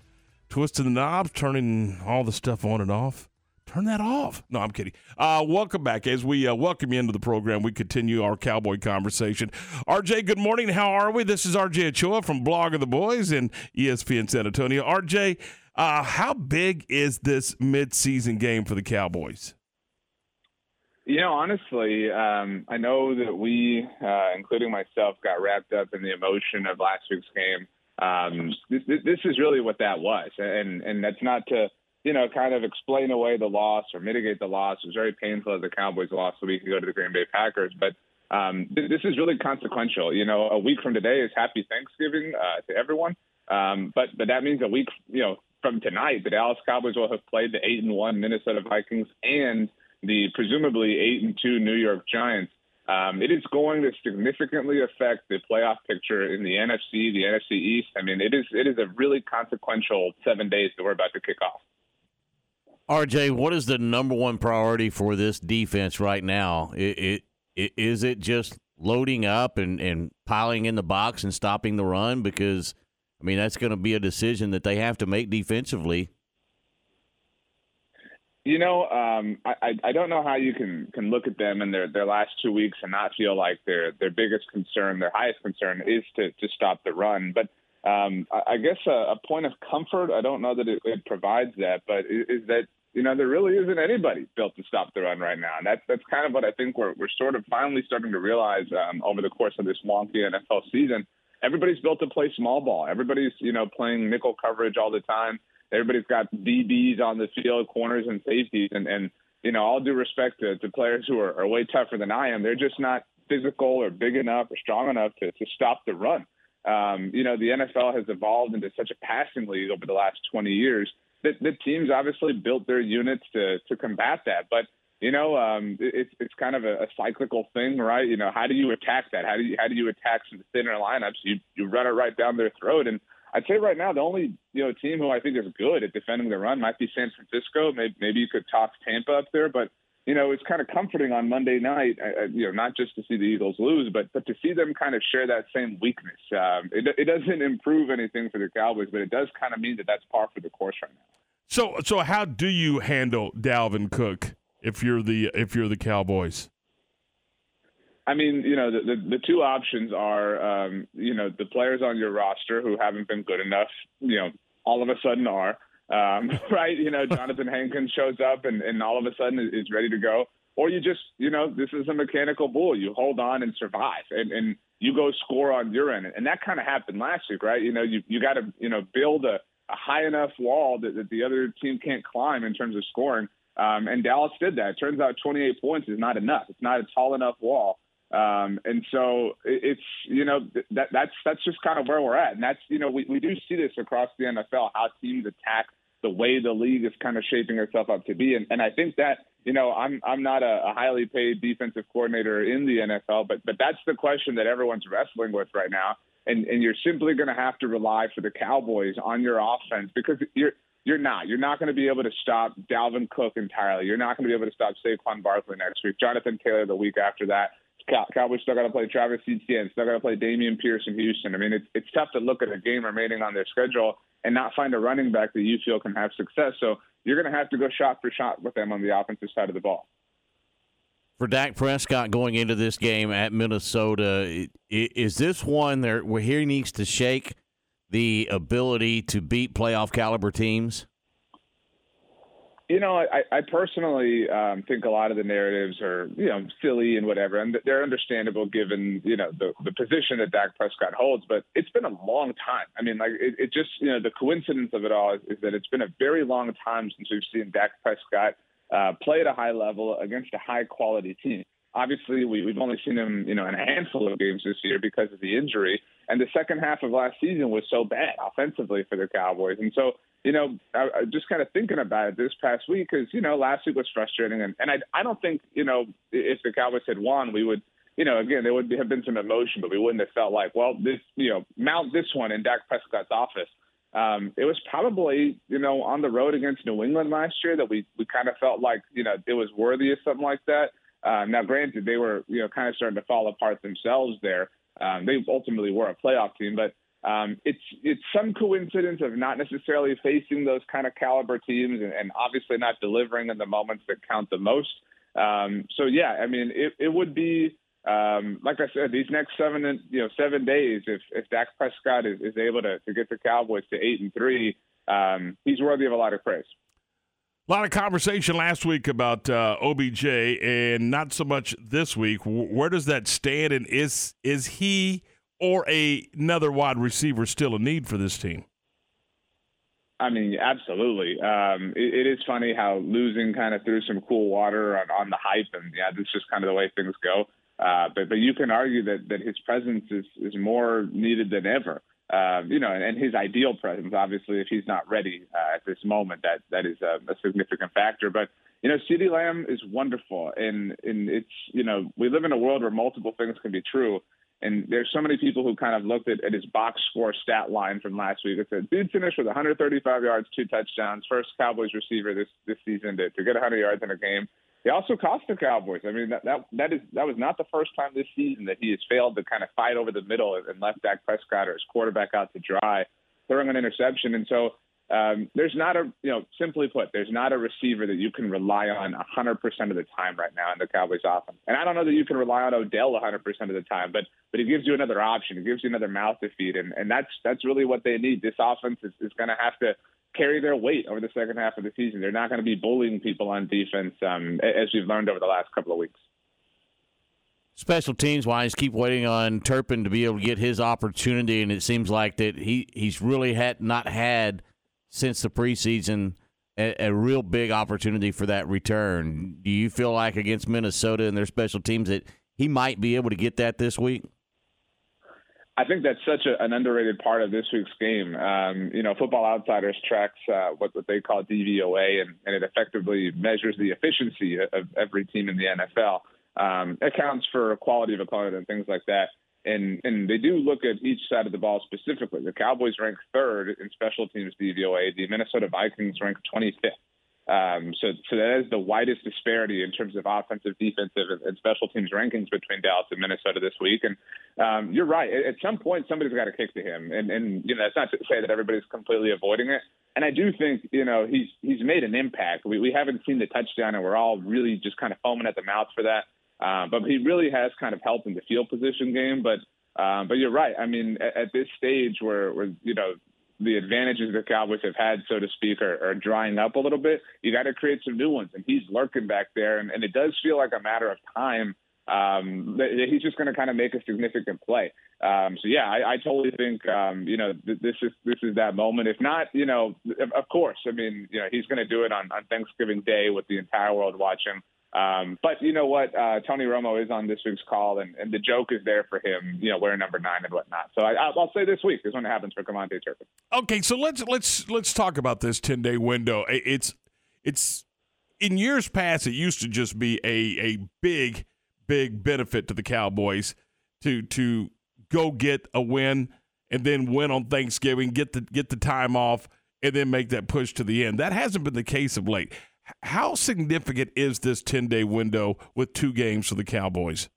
twisting the knobs, turning all the stuff on and off. Turn that off. No, I'm kidding. Uh, welcome back. As we uh, welcome you into the program, we continue our Cowboy conversation. RJ, good morning. How are we? This is RJ Ochoa from Blogging the Boys and ESPN San Antonio. RJ, uh, how big is this midseason game for the Cowboys? You know, honestly, um, I know that we, uh, including myself, got wrapped up in the emotion of last week's game. Um, this, this is really what that was, and and that's not to you know kind of explain away the loss or mitigate the loss. It was very painful as the Cowboys lost a week ago to the Green Bay Packers, but um, th- this is really consequential. You know, a week from today is Happy Thanksgiving uh, to everyone, um, but but that means a week, you know, from tonight, the Dallas Cowboys will have played the eight and one Minnesota Vikings and the presumably eight and two New York Giants. Um, it is going to significantly affect the playoff picture in the NFC, the NFC East. I mean, it is it is a really consequential seven days that we're about to kick off. RJ, what is the number one priority for this defense right now? It, it, it is it just loading up and, and piling in the box and stopping the run? Because I mean that's going to be a decision that they have to make defensively. You know, um, I, I don't know how you can, can look at them in their, their last two weeks and not feel like their their biggest concern, their highest concern, is to, to stop the run. But um, I, I guess a, a point of comfort, I don't know that it, it provides that, but is, is that you know there really isn't anybody built to stop the run right now, and that's that's kind of what I think we're we're sort of finally starting to realize um, over the course of this wonky NFL season. Everybody's built to play small ball. Everybody's you know playing nickel coverage all the time. Everybody's got DBs on the field, corners and safeties, and and you know all due respect to, to players who are, are way tougher than I am, they're just not physical or big enough or strong enough to, to stop the run. Um, you know the NFL has evolved into such a passing league over the last 20 years that the teams obviously built their units to to combat that, but you know, um, it's it's kind of a, a cyclical thing, right? You know, how do you attack that? How do you how do you attack some thinner lineups? You you run it right down their throat, and I'd say right now the only you know team who I think is good at defending the run might be San Francisco. Maybe, maybe you could toss Tampa up there, but you know it's kind of comforting on Monday night. Uh, you know, not just to see the Eagles lose, but but to see them kind of share that same weakness. Um, it, it doesn't improve anything for the Cowboys, but it does kind of mean that that's par for the course right now. So so how do you handle Dalvin Cook if you're the if you're the Cowboys? I mean, you know, the, the, the two options are, um, you know, the players on your roster who haven't been good enough, you know, all of a sudden are, um, right? You know, Johnathan Hankins shows up and, and all of a sudden is ready to go. Or you just, you know, this is a mechanical bull. You hold on and survive and, and you go score on your end. And that kind of happened last week, right? You know, you, you got to, you know, build a, a high enough wall that, that the other team can't climb in terms of scoring. Um, and Dallas did that. It turns out 28 points is not enough. It's not a tall enough wall um, and so it's you know that that's that's just kind of where we're at, and that's you know we, we do see this across the NFL how teams attack the way the league is kind of shaping itself up to be, and, and I think that you know I'm I'm not a, a highly paid defensive coordinator in the NFL, but but that's the question that everyone's wrestling with right now, and and you're simply going to have to rely for the Cowboys on your offense because you're you're not. You're not going to be able to stop Dalvin Cook entirely. You're not going to be able to stop Saquon Barkley next week. Jonathan Taylor the week after that. Cowboys still got to play Travis Etienne, still got to play Dameon Pierce in Houston. I mean, it's it's tough to look at a game remaining on their schedule and not find a running back that you feel can have success. So you're going to have to go shot for shot with them on the offensive side of the ball. For Dak Prescott going into this game at Minnesota, is this one there where he needs to shake the ability to beat playoff caliber teams? You know, I, I personally um, think a lot of the narratives are, you know, silly and whatever, and they're understandable given, you know, the, the position that Dak Prescott holds. But it's been a long time. I mean, like, it, it just, you know, the coincidence of it all is, is that it's been a very long time since we've seen Dak Prescott uh, play at a high level against a high quality team. Obviously, we, we've only seen him, you know, in a handful of games this year because of the injury. And the second half of last season was so bad offensively for the Cowboys. And so you know, I, I just kind of thinking about it this past week because you know last week was frustrating, and and I I don't think you know if the Cowboys had won, we would you know again there would have been some emotion, but we wouldn't have felt like well this you know mount this one in Dak Prescott's office. Um, it was probably you know on the road against New England last year that we we kind of felt like you know it was worthy of something like that. Uh, now, granted, they were you know kind of starting to fall apart themselves there. Um, they ultimately were a playoff team, but um, it's it's some coincidence of not necessarily facing those kind of caliber teams and, and obviously not delivering in the moments that count the most. Um, so yeah, I mean, it, it would be um, like I said, these next seven you know seven days, if if Dak Prescott is, is able to, to get the Cowboys to eight and three, um, he's worthy of a lot of praise. A lot of conversation last week about uh, OBJ, and not so much this week. Where does that stand? And is is he or a, another wide receiver still a need for this team? I mean, absolutely. Um, it, it is funny how losing kind of threw some cool water on, on the hype, and yeah, that's just kind of the way things go. Uh, but but you can argue that that his presence is is more needed than ever. Uh, you know, and, and his ideal presence, obviously, if he's not ready uh, at this moment, that that is a, a significant factor. But you know, CeeDee Lamb is wonderful, and and it's you know, we live in a world where multiple things can be true. And there's so many people who kind of looked at, at his box score stat line from last week. It said, dude finished with 135 yards, two touchdowns, first Cowboys receiver this this season to, to get 100 yards in a game. He also cost the Cowboys. I mean, that, that that is that was not the first time this season that he has failed to kind of fight over the middle and left Dak Prescott or his quarterback out to dry, throwing an interception. And so um, there's not a, you know, simply put, there's not a receiver that you can rely on 100% of the time right now in the Cowboys offense. And I don't know that you can rely on Odell 100% of the time, but but it gives you another option. It gives you another mouth to feed, and and that's that's really what they need. This offense is, is going to have to carry their weight over the second half of the season. They're not going to be bullying people on defense, um, as we've learned over the last couple of weeks. Special teams wise, keep waiting on Turpin to be able to get his opportunity, and it seems like that he he's really had not had since the preseason a, a, real big opportunity for that return. Do you feel like against Minnesota and their special teams that he might be able to get that this week? I think that's such a, an underrated part of this week's game. Um, you know, Football Outsiders tracks uh, what, what they call DVOA, and, and, it effectively measures the efficiency of every team in the NFL. Um, accounts for quality of opponent and things like that. And and they do look at each side of the ball specifically. The Cowboys rank third in special teams DVOA. The Minnesota Vikings rank 25th. Um, so, so that is the widest disparity in terms of offensive, defensive, and, special teams rankings between Dallas and Minnesota this week. And um, you're right. At, some point, somebody's got to kick to him. And, and you know, that's not to say that everybody's completely avoiding it. And I do think you know he's he's made an impact. We we haven't seen the touchdown, and we're all really just kind of foaming at the mouth for that. Um, but he really has kind of helped in the field position game. But um, but you're right. I mean, at, at this stage where, where you know the advantages the Cowboys have had, so to speak, are, are drying up a little bit. You got to create some new ones, and he's lurking back there, and, and it does feel like a matter of time. Um, that he's just going to kind of make a significant play. Um, so yeah, I, I totally think um, you know th- this is this is that moment. If not, you know, of course, I mean, you know, he's going to do it on, on Thanksgiving Day with the entire world watching. Um, but you know what? Uh, Tony Romo is on this week's call, and, and the joke is there for him, you know, wearing number nine and whatnot. So I, will say this week is when it happens for KaVontae Turpin. Okay, so let's let's let's talk about this ten day window. It's it's in years past, it used to just be a a big big benefit to the Cowboys to to go get a win and then win on Thanksgiving, get the get the time off, and then make that push to the end. That hasn't been the case of late. How significant is this 10 day window with two games for the Cowboys?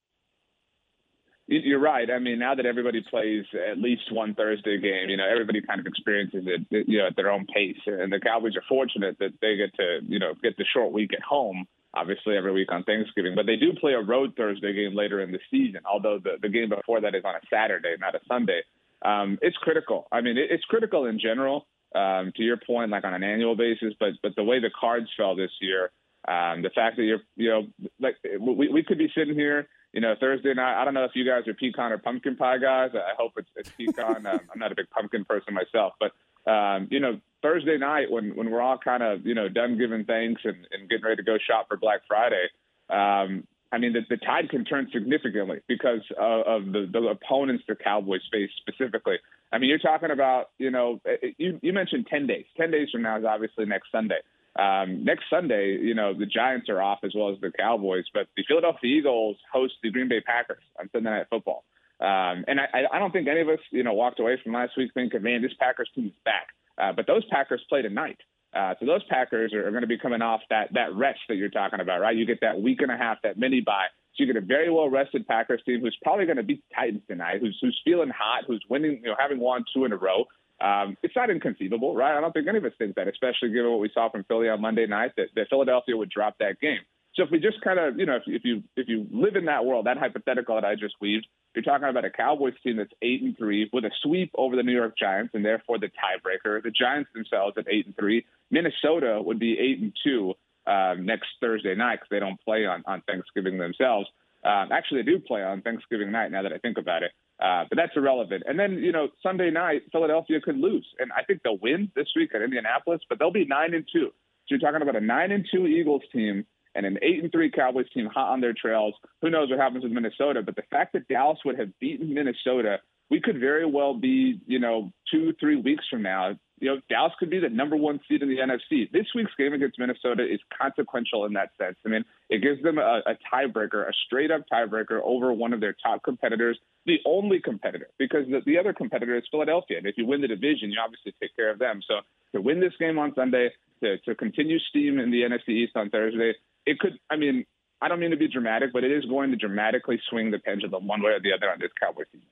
You're right. I mean, now that everybody plays at least one Thursday game, you know, everybody kind of experiences it, you know, at their own pace. And the Cowboys are fortunate that they get to, you know, get the short week at home, obviously every week on Thanksgiving. But they do play a road Thursday game later in the season, although the, the game before that is on a Saturday, not a Sunday. Um, it's critical. I mean, it, it's critical in general um, to your point, like on an annual basis, but but the way the cards fell this year, um, the fact that you're you know like we we could be sitting here, you know, Thursday night. I don't know if you guys are pecan or pumpkin pie guys. I hope it's, it's pecan. um, I'm not a big pumpkin person myself, but um, you know, Thursday night when when we're all kind of you know done giving thanks and, and getting ready to go shop for Black Friday. Um, I mean, the, the tide can turn significantly because of, of the, the opponents the Cowboys face specifically. I mean, you're talking about, you know, eh, eh, you, you mentioned 10 days. 10 days from now is obviously next Sunday. Um, next Sunday, you know, the Giants are off as well as the Cowboys, but the Philadelphia Eagles host the Green Bay Packers on Sunday Night Football. Um, and I, I don't think any of us, you know, walked away from last week thinking, man, this Packers team is back. Uh, but those Packers play tonight. Uh, so those Packers are, are going to be coming off that that rest that you're talking about, right? You get that week and a half, that mini bye. So you get a very well rested Packers team who's probably going to beat the Titans tonight, who's who's feeling hot, who's winning, you know, having won two in a row. Um, it's not inconceivable, right? I don't think any of us think that, especially given what we saw from Philly on Monday night, that, that Philadelphia would drop that game. So if we just kind of, you know, if, if you if you live in that world, that hypothetical that I just weaved, you're talking about a Cowboys team that's eight and three with a sweep over the New York Giants, and therefore the tiebreaker. The Giants themselves at eight and three. Minnesota would be eight and two um, next Thursday night because they don't play on on Thanksgiving themselves. Um, actually, they do play on Thanksgiving night. Now that I think about it, uh, but that's irrelevant. And then you know Sunday night, Philadelphia could lose, and I think they'll win this week at Indianapolis, but they'll be nine and two. So you're talking about a nine and two Eagles team and an eight and three Cowboys team hot on their trails. Who knows what happens with Minnesota? But the fact that Dallas would have beaten Minnesota, we could very well be, you know, two, three weeks from now. You know, Dallas could be the number one seed in the NFC. This week's game against Minnesota is consequential in that sense. I mean, it gives them a, a tiebreaker, a straight up tiebreaker over one of their top competitors, the only competitor, because the, the other competitor is Philadelphia. And if you win the division, you obviously take care of them. So to win this game on Sunday, to, to continue steam in the NFC East on Thursday, it could. I mean, I don't mean to be dramatic, but it is going to dramatically swing the pendulum one way or the other on this Cowboys season.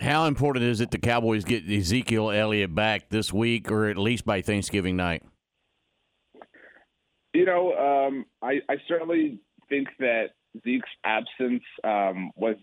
How important is it the Cowboys get Ezekiel Elliott back this week, or at least by Thanksgiving night? You know, um, I, I, certainly think that Zeke's absence um, was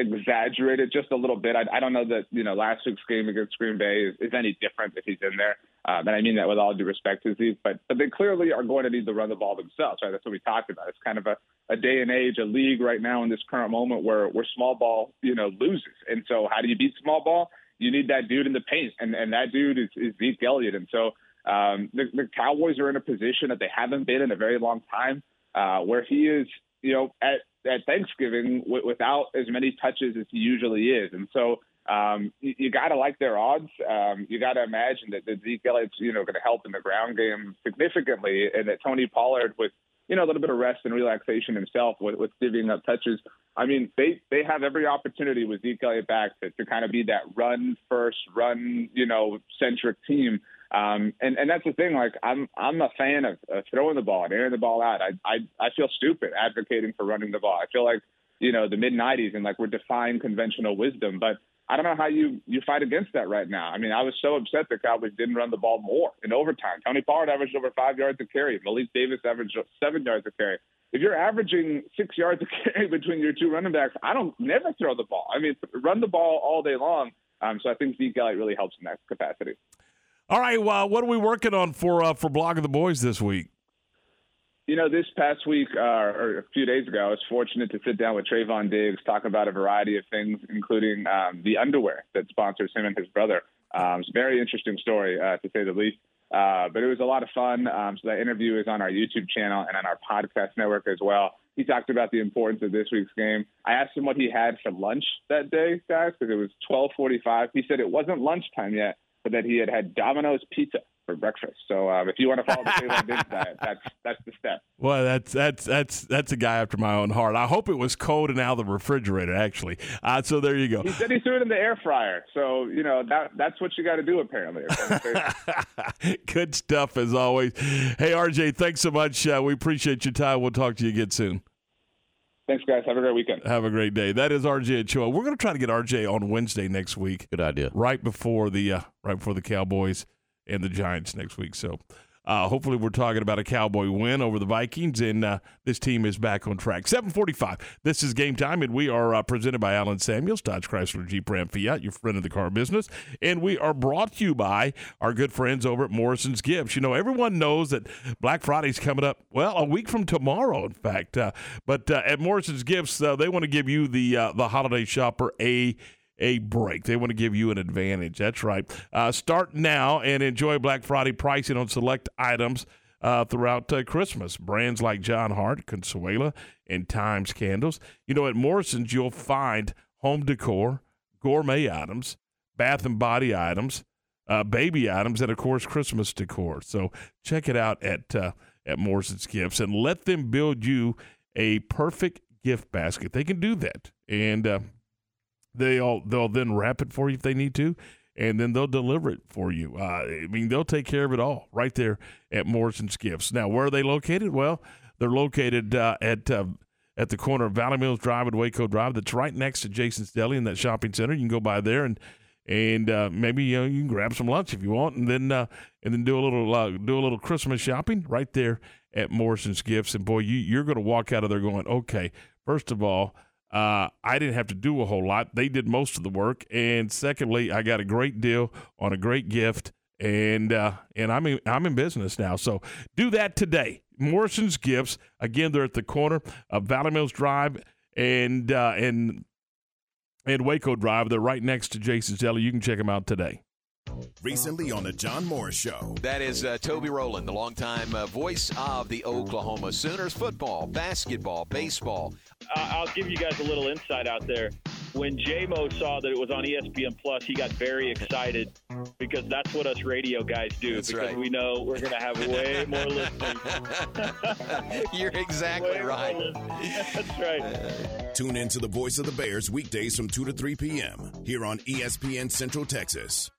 exaggerated just a little bit. I, I, don't know that you know last week's game against Green Bay is, is any different if he's in there. Um, and I mean that with all due respect to Zeke, but but they clearly are going to need to run the ball themselves, right? That's what we talked about. It's kind of a, a day and age, a league right now in this current moment where where small ball you know loses. And so how do you beat small ball? You need that dude in the paint, and and that dude is, is Zeke Elliott. And so um, the, the Cowboys are in a position that they haven't been in a very long time, uh, where he is you know at at Thanksgiving w- without as many touches as he usually is. And so um, you, you got to like their odds. Um, you got to imagine that, that Zeke Elliott's you know going to help in the ground game significantly, and that Tony Pollard with you know, a little bit of rest and relaxation himself with, with divvying up touches. I mean, they they have every opportunity with Zeke Elliott back to, to kind of be that run first, run you know centric team. Um, and and that's the thing. Like I'm I'm a fan of, of throwing the ball and airing the ball out. I I I feel stupid advocating for running the ball. I feel like you know the mid '90s and like we're defying conventional wisdom, but I don't know how you you fight against that right now. I mean, I was so upset the Cowboys didn't run the ball more in overtime. Tony Pollard averaged over five yards a carry. Malik Davis averaged seven yards a carry. If you're averaging six yards a carry between your two running backs, I don't never throw the ball. I mean, run the ball all day long. Um, so I think Zeke Elliott really helps in that capacity. All right, well, what are we working on for uh, for Blogging the Boys this week? You know, this past week uh, or a few days ago, I was fortunate to sit down with Trevon Diggs, talk about a variety of things, including um, the underwear that sponsors him and his brother. Um, it's a very interesting story, uh, to say the least. Uh, but it was a lot of fun. Um, so that interview is on our YouTube channel and on our podcast network as well. He talked about the importance of this week's game. I asked him what he had for lunch that day, guys, because it was 12:45. He said it wasn't lunchtime yet, that he had had Domino's pizza for breakfast. So uh, if you want to follow the Trevon Diggs diet, that's that's the step. Well, that's that's that's that's a guy after my own heart. I hope it was cold and out of the refrigerator, actually. Uh, so there you go. He said he threw it in the air fryer. So you know that that's what you got to do apparently. Good stuff as always. Hey RJ, thanks so much. Uh, we appreciate your time. We'll talk to you again soon. Thanks, guys. Have a great weekend. Have a great day. That is RJ Ochoa. We're going to try to get RJ on Wednesday next week. Good idea. Right before the uh, right before the Cowboys and the Giants next week. So uh, hopefully, we're talking about a Cowboy win over the Vikings, and uh, this team is back on track. 745. This is game time, and we are uh, presented by Allen Samuels, Dodge Chrysler Jeep Ram Fiat, your friend of the car business. And we are brought to you by our good friends over at Morrison's Gifts. You know, everyone knows that Black Friday's coming up, well, a week from tomorrow, in fact. Uh, but uh, at Morrison's Gifts, uh, they want to give you, the, the holiday shopper, a a break. They want to give you an advantage. That's right. Uh, start now and enjoy Black Friday pricing on select items uh, throughout uh, Christmas. Brands like Jon Hart, Consuela, and Times Candles. You know, at Morrison's, you'll find home decor, gourmet items, bath and body items, uh, baby items, and of course, Christmas decor. So check it out at uh, at Morrison's Gifts and let them build you a perfect gift basket. They can do that, and uh, They'll they'll then wrap it for you if they need to, and then they'll deliver it for you. Uh, I mean, they'll take care of it all right there at Morrison's Gifts. Now, where are they located? Well, they're located uh, at uh, at the corner of Valley Mills Drive and Waco Drive. That's right next to Jason's Deli in that shopping center. You can go by there and and uh, maybe you know you can grab some lunch if you want, and then uh, and then do a little uh, do a little Christmas shopping right there at Morrison's Gifts. And boy, you you're going to walk out of there going, okay, first of all. Uh, I didn't have to do a whole lot. They did most of the work. And secondly, I got a great deal on a great gift. And uh, and I'm in, I'm in business now. So do that today. Morrison's Gifts. Again, they're at the corner of Valley Mills Drive and uh, and and Waco Drive. They're right next to Jason's Deli. You can check them out today. Recently on the John Morris Show. That is uh, Toby Rowland, the longtime uh, voice of the Oklahoma Sooners football, basketball, baseball. Uh, I'll give you guys a little insight out there. When JMO saw that it was on ESPN Plus, he got very excited because that's what us radio guys do. That's because right. we know we're going to have way more listeners. You're exactly Way right. That's right. Tune in to the voice of the Bears weekdays from 2 to 3 p.m. here on ESPN Central Texas.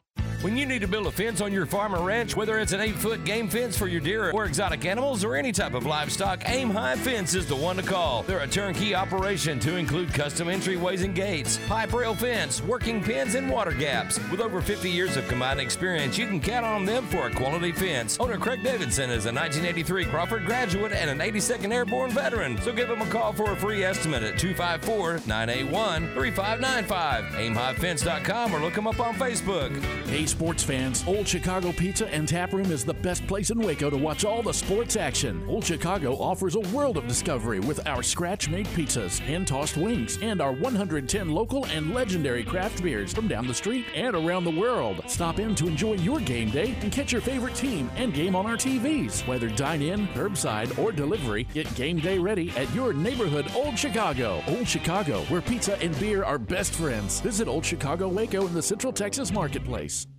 When you need to build a fence on your farm or ranch, whether it's an eight foot game fence for your deer or exotic animals or any type of livestock, Aim High Fence is the one to call. They're a turnkey operation to include custom entryways and gates, pipe rail fence, working pins, and water gaps. With over 50 years of combined experience, you can count on them for a quality fence. Owner Craig Davidson is a 1983 Crawford graduate and an 82nd Airborne veteran. So give him a call for a free estimate at 254 981 3595. AimHighFence.com or look him up on Facebook. Sports fans, Old Chicago Pizza and Tap Room is the best place in Waco to watch all the sports action. Old Chicago offers a world of discovery with our scratch made pizzas, hand tossed wings, and our 110 local and legendary craft beers from down the street and around the world. Stop in to enjoy your game day and catch your favorite team and game on our TVs. Whether dine in, curbside, or delivery, get game day ready at your neighborhood Old Chicago. Old Chicago, where pizza and beer are best friends. Visit Old Chicago Waco in the Central Texas Marketplace.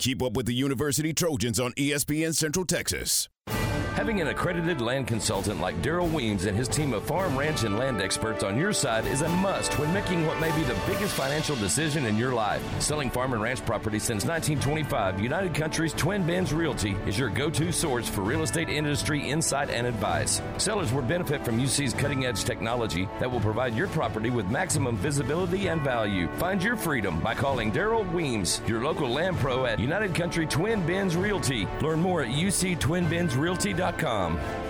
Keep up with the University Trojans on ESPN Central Texas. Having an accredited land consultant like Daryl Weems and his team of farm, ranch, and land experts on your side is a must when making what may be the biggest financial decision in your life. Selling farm and ranch property since 1925, United Countries Twin Bends Realty is your go to source for real estate industry insight and advice. Sellers will benefit from UC's cutting edge technology that will provide your property with maximum visibility and value. Find your freedom by calling Daryl Weems, your local land pro at United Country Twin Bends Realty. Learn more at uctwinbendsrealty.com. Rockauto.com.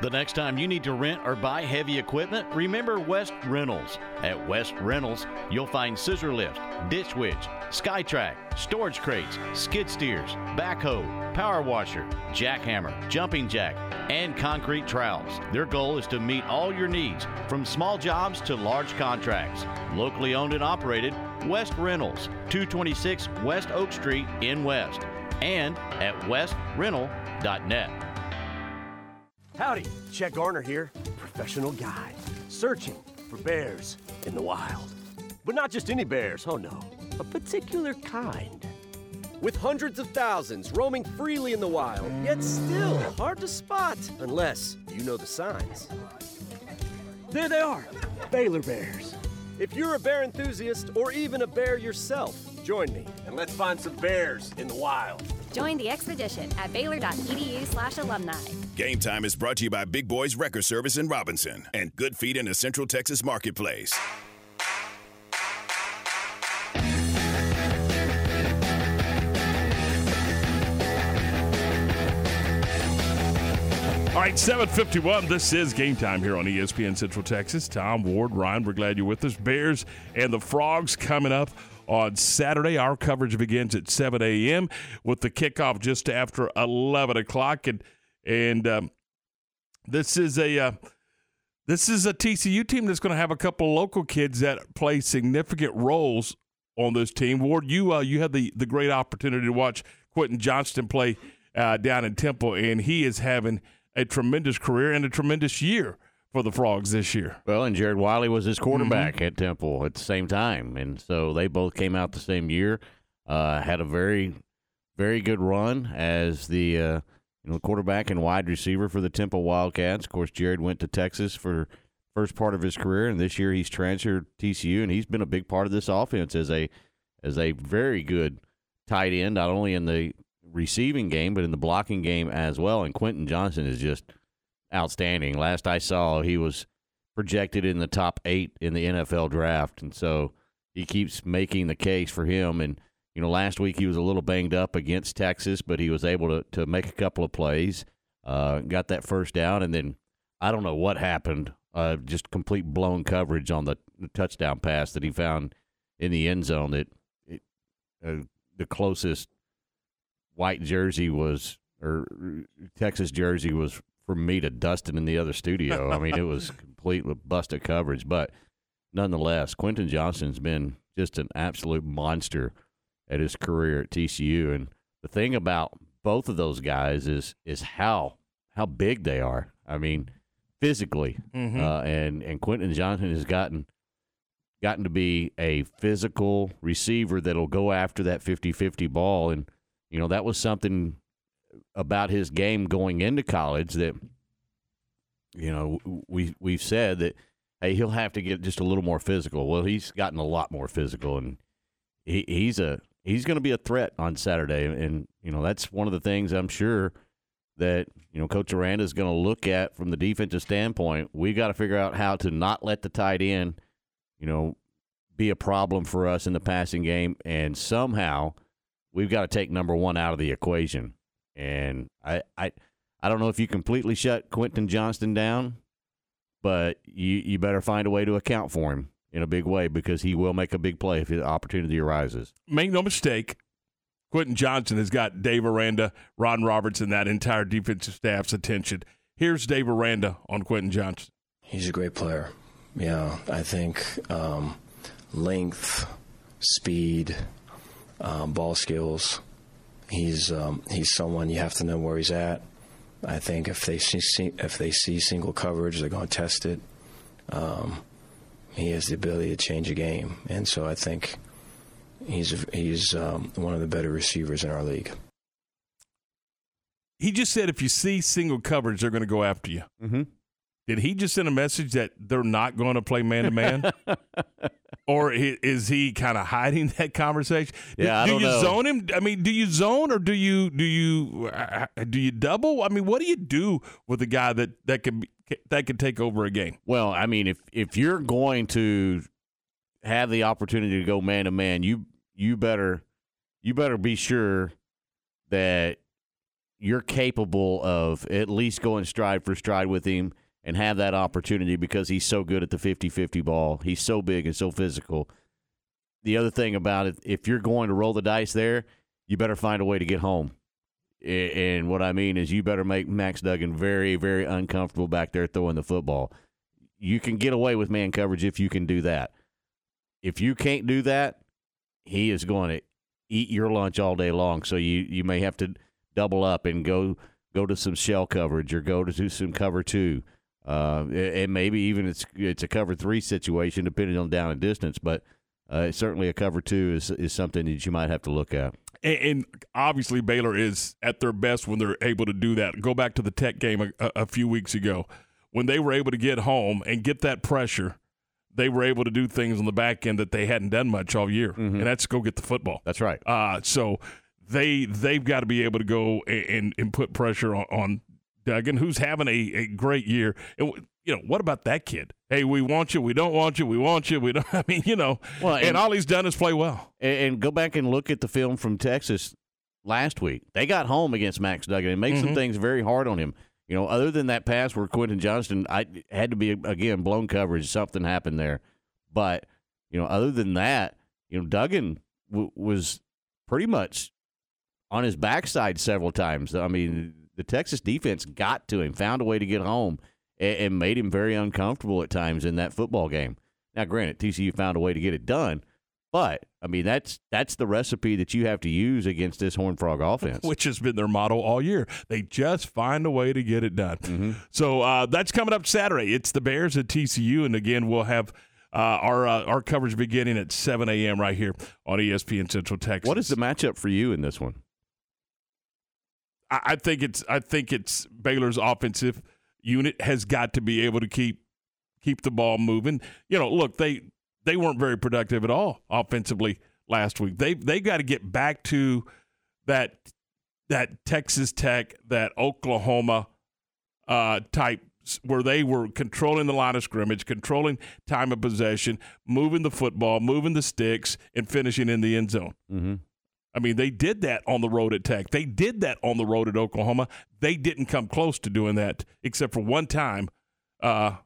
The next time you need to rent or buy heavy equipment, remember West Rentals. At West Rentals, you'll find scissor lift, ditch witch, Skytrack, storage crates, skid steers, backhoe, power washer, jackhammer, jumping jack, and concrete trowels. Their goal is to meet all your needs, from small jobs to large contracts. Locally owned and operated, West Rentals, 226 West Oak Street in West, and at westrental.net. Howdy, Chet Garner here, professional guide, searching for bears in the wild. But not just any bears, oh no, a particular kind. With hundreds of thousands roaming freely in the wild, yet still hard to spot unless you know the signs. There they are, Baylor Bears. If you're a bear enthusiast or even a bear yourself, join me and let's find some bears in the wild. Join the expedition at baylor.edu slash alumni. Game Time is brought to you by Big Boys Wrecker Service in Robinson and Good Feet in the Central Texas Marketplace. All right, 751. This is game time here on ESPN Central Texas. Tom, Ward, Ryan, we're glad you're with us. Bears and the Frogs coming up on Saturday. Our coverage begins at 7 a.m. with the kickoff just after 11 o'clock. And and um, this is a uh, this is a TCU team that's going to have a couple local kids that play significant roles on this team. Ward, you uh, you had the the great opportunity to watch Quentin Johnston play uh, down in Temple, and he is having a tremendous career and a tremendous year for the Frogs this year. Well, and Jared Wiley was his quarterback at Temple at the same time, and so they both came out the same year. Uh, had a very, very good run as the uh, you know quarterback and wide receiver for the Temple Wildcats. Of course, Jared went to Texas for first part of his career, and this year he's transferred to TCU, and he's been a big part of this offense as a as a very good tight end, not only in the receiving game but in the blocking game as well. And Quentin Johnston is just outstanding. Last I saw, he was projected in the top eight in the NFL draft, and so he keeps making the case for him. And you know, last week he was a little banged up against Texas, but he was able to to make a couple of plays, uh, got that first down, and then I don't know what happened, uh, just complete blown coverage on the touchdown pass that he found in the end zone. That it, uh, the closest white jersey was or Texas jersey was from me to Dustin in the other studio. I mean, it was complete with busted coverage, but nonetheless, Quentin Johnston's been just an absolute monster at his career at TCU. And the thing about both of those guys is is how how big they are. I mean, physically, Mhm. uh, and and Quentin Johnston has gotten gotten to be a physical receiver that'll go after that 50-50 ball and you know that was something about his game going into college that you know we we've said that hey he'll have to get just a little more physical well he's gotten a lot more physical and he, he's a he's going to be a threat on Saturday, and you know that's one of the things I'm sure that you know Coach Aranda is going to look at from the defensive standpoint. We've got to figure out how to not let the tight end, you know, be a problem for us in the passing game, and somehow we've got to take number one out of the equation. And I, I, I don't know if you completely shut Quentin Johnston down, but you you better find a way to account for him in a big way because he will make a big play if the opportunity arises. Make no mistake, Quentin Johnston has got Dave Aranda, Ron Roberts, and that entire defensive staff's attention. Here's Dave Aranda on Quentin Johnston. He's a great player. Yeah, I think um, length, speed, um, ball skills. He's um, he's someone you have to know where he's at. I think if they see if they see single coverage, they're going to test it. Um, he has the ability to change a game, and so I think he's he's um, one of the better receivers in our league. He just said if you see single coverage, they're going to go after you. Mm-hmm. Did he just send a message that they're not going to play man to man? Or is he kind of hiding that conversation? Yeah, I do don't you know. zone him? I mean, do you zone or do you do you uh, do you double? I mean, what do you do with a guy that that can be, that can take over a game? Well, I mean, if if you're going to have the opportunity to go man to man, you you better you better be sure that you're capable of at least going stride for stride with him and have that opportunity because he's so good at the 50-50 ball. He's so big and so physical. The other thing about it, if you're going to roll the dice there, you better find a way to get home. And what I mean is, you better make Max Duggan very, very uncomfortable back there throwing the football. You can get away with man coverage if you can do that. If you can't do that, he is going to eat your lunch all day long. So you, you may have to double up and go go to some shell coverage or go to do some cover two. Uh, and maybe even it's it's a cover three situation depending on down and distance, but uh, certainly a cover two is is something that you might have to look at. And, and obviously, Baylor is at their best when they're able to do that. Go back to the Tech game a, a, a few weeks ago when they were able to get home and get that pressure. They were able to do things on the back end that they hadn't done much all year, and that's go get the football. That's right. Uh, so they they've got to be able to go and, and, and put pressure on, on Duggan, who's having a, a great year. You know, what about that kid? Hey, we want you. We don't want you. We want you. We don't. I mean, you know, Well, and, and- all he's done is play well. And, and go back and look at the film from Texas last week. They got home against Max Duggan and made some Mhm. things very hard on him. You know, other than that pass where Quentin Johnston, I had to be again blown coverage. Something happened there, but you know, other than that, you know, Duggan w- was pretty much on his backside several times. I mean, the Texas defense got to him, found a way to get home, and, and made him very uncomfortable at times in that football game. Now, granted, TCU found a way to get it done, but I mean that's that's the recipe that you have to use against this Horn Frog offense. which has been their motto all year. They just find a way to get it done. Mm-hmm. So uh, that's coming up Saturday. It's the Bears at TCU, and again, we'll have uh, our uh, our coverage beginning at 7 a.m. right here on ESPN Central Texas. What is the matchup for you in this one? I, think it's I think it's Baylor's offensive unit has got to be able to keep keep the ball moving. You know, look they they weren't very productive at all offensively last week. They they got to get back to that that Texas Tech, that Oklahoma uh, type where they were controlling the line of scrimmage, controlling time of possession, moving the football, moving the sticks, and finishing in the end zone. Mm-hmm. I mean, they did that on the road at Tech. They did that on the road at Oklahoma. They didn't come close to doing that except for one time uh,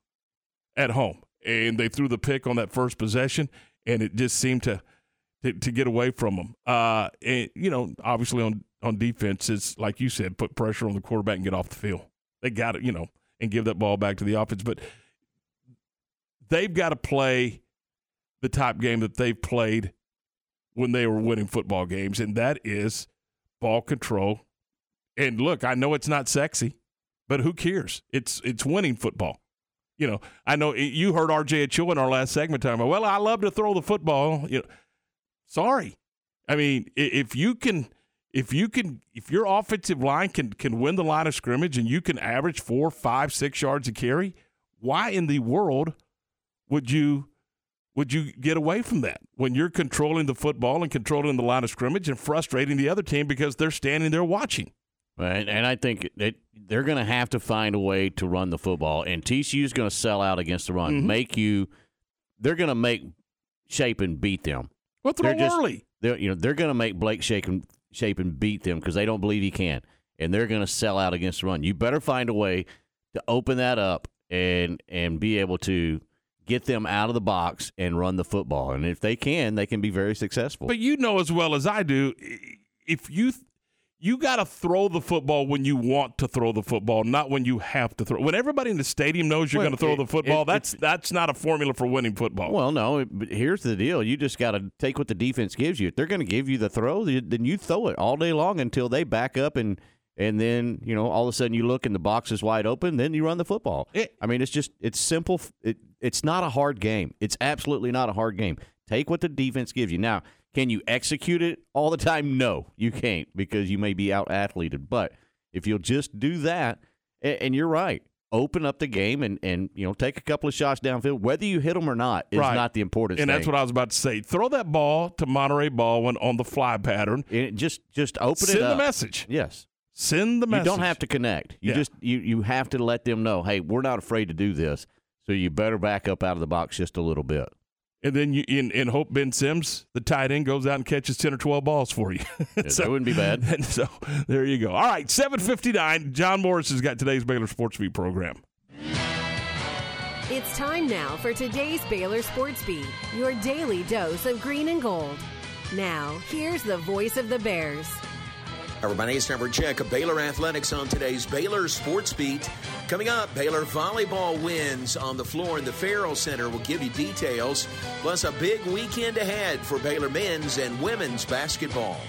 at home. And they threw the pick on that first possession, and it just seemed to to, to get away from them. Uh, and, you know, obviously on, on defense, it's like you said, put pressure on the quarterback and get off the field. They got it, you know, and give that ball back to the offense. But they've got to play the type game that they've played when they were winning football games, and that is ball control. And look, I know it's not sexy, but who cares? It's it's winning football. You know, I know you heard RJ Ochoa in our last segment about, well, I love to throw the football. You know, sorry. I mean, if you can if you can if your offensive line can can win the line of scrimmage and you can average four, five, six yards a carry, why in the world would you would you get away from that when you're controlling the football and controlling the line of scrimmage and frustrating the other team because they're standing there watching? Right, and I think that they're going to have to find a way to run the football, and TCU is going to sell out against the run, Mhm. make you. They're going to make Shapen beat them. Well, throw they're just, early. They're you know they're going to make Blake Shapen Shapen beat them because they don't believe he can, and they're going to sell out against the run. You better find a way to open that up and and be able to get them out of the box and run the football. And if they can, they can be very successful. But you know as well as I do, if you you got to throw the football when you want to throw the football, not when you have to throw. When everybody in the stadium knows you're Well, going to throw it- the football, it- that's that's not a formula for winning football. Well, no, but here's the deal. You just got to take what the defense gives you. If they're going to give you the throw, then you throw it all day long until they back up and and then, you know, all of a sudden you look and the box is wide open, then you run the football. I mean, it's just it's simple. It, it's not a hard game. It's absolutely not a hard game. Take what the defense gives you. Now, can you execute it all the time? No, you can't because you may be out athleted. But if you'll just do that, and, you're right, open up the game and, and you know take a couple of shots downfield. Whether you hit them or not is Right. not the important. Thing. And that's what I was about to say. Throw that ball to Monaray Baldwin on the fly pattern. And just just open Send it up. the message. Yes. Send the message. You don't have to connect. You Yeah. just you you have to let them know, hey, we're not afraid to do this. So you better back up out of the box just a little bit. And then you in, in hope Ben Sims, the tight end, goes out and catches ten or twelve balls for you. that wouldn't be bad. And so there you go. All right, seven fifty nine. John Morris has got today's Baylor Sports Beat program. It's time now for today's Baylor Sports Beat, your daily dose of green and gold. Now, here's the voice of the Bears. Everybody, it's for check of Baylor Athletics on today's Baylor Sports Beat. Coming up, Baylor volleyball wins on the floor in the Ferrell Center. We'll give you details, plus a big weekend ahead for Baylor men's and women's basketball.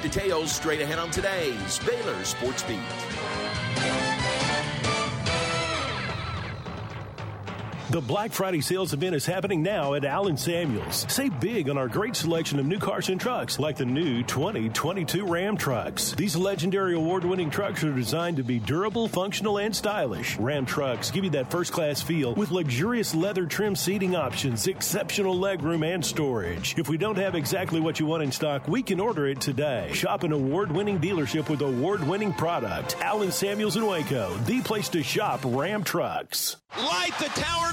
Details straight ahead on today's Baylor Sports Beat. The Black Friday sales event is happening now at Allen Samuels. Save big on our great selection of new cars and trucks, like the new 2022 Ram trucks. These legendary award winning trucks are designed to be durable, functional, and stylish. Ram trucks give you that first class feel with luxurious leather trim seating options, exceptional legroom, and storage. If we don't have exactly what you want in stock, we can order it today. Shop an award winning dealership with award winning product. Allen Samuels in Waco, the place to shop Ram trucks. Light the tower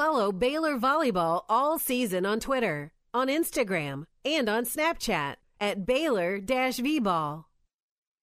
Follow Baylor Volleyball all season on Twitter, on Instagram, and on Snapchat at Baylor V-Ball.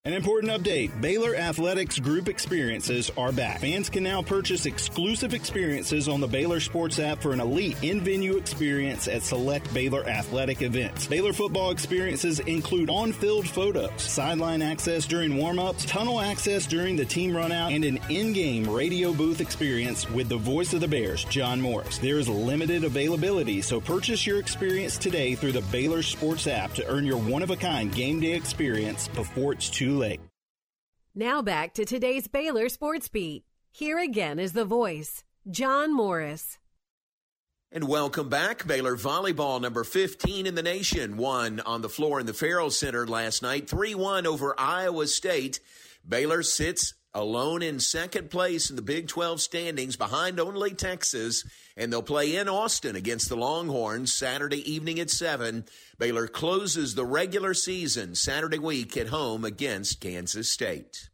An important update Baylor Athletics Group experiences are back. Fans can now purchase exclusive experiences on the Baylor Sports app for an elite in venue experience at select Baylor athletic events. Baylor football experiences include on field photos, sideline access during warm ups, tunnel access during the team runout, and an in game radio booth experience with the voice of the Bears, John Morris. There is limited availability, so purchase your experience today through the Baylor Sports app to earn your one of a kind game day experience before it's too late. Now back to today's Baylor Sports Beat. Here again is the voice, John Morris. And welcome back. Baylor volleyball number 15 in the nation won on the floor in the Ferrell Center last night, 3 1 over Iowa State. Baylor sits alone in second place in the Big 12 standings behind only Texas, and they'll play in Austin against the Longhorns Saturday evening at 7. Baylor closes the regular season Saturday week at home against Kansas State.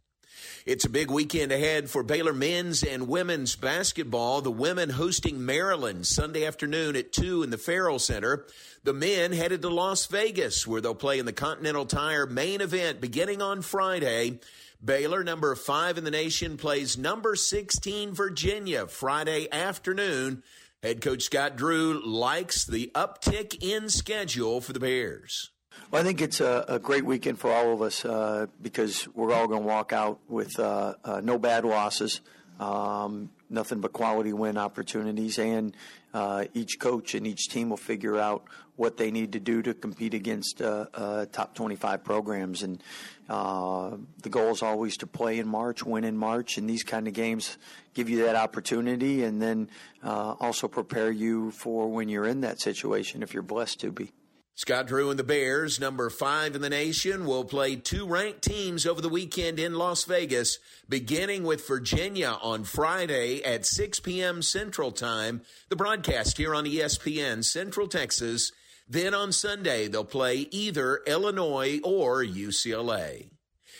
It's a big weekend ahead for Baylor men's and women's basketball. The women hosting Maryland Sunday afternoon at 2 in the Ferrell Center. The men headed to Las Vegas where they'll play in the Continental Tire main event beginning on Friday. Baylor, number 5 in the nation, plays number 16 Virginia Friday afternoon. Head coach Scott Drew likes the uptick in schedule for the Bears. Well, I think it's a, a great weekend for all of us uh, because we're all going to walk out with uh, uh, no bad losses, um, nothing but quality win opportunities, and uh, each coach and each team will figure out what they need to do to compete against uh, uh, top 25 programs. And uh, the goal is always to play in March, win in March, and these kind of games give you that opportunity and then uh, also prepare you for when you're in that situation if you're blessed to be. Scott Drew and the Bears, number five in the nation, will play two ranked teams over the weekend in Las Vegas, beginning with Virginia on Friday at 6 p.m. Central Time. The broadcast here on ESPN Central Texas. Then on Sunday, they'll play either Illinois or UCLA.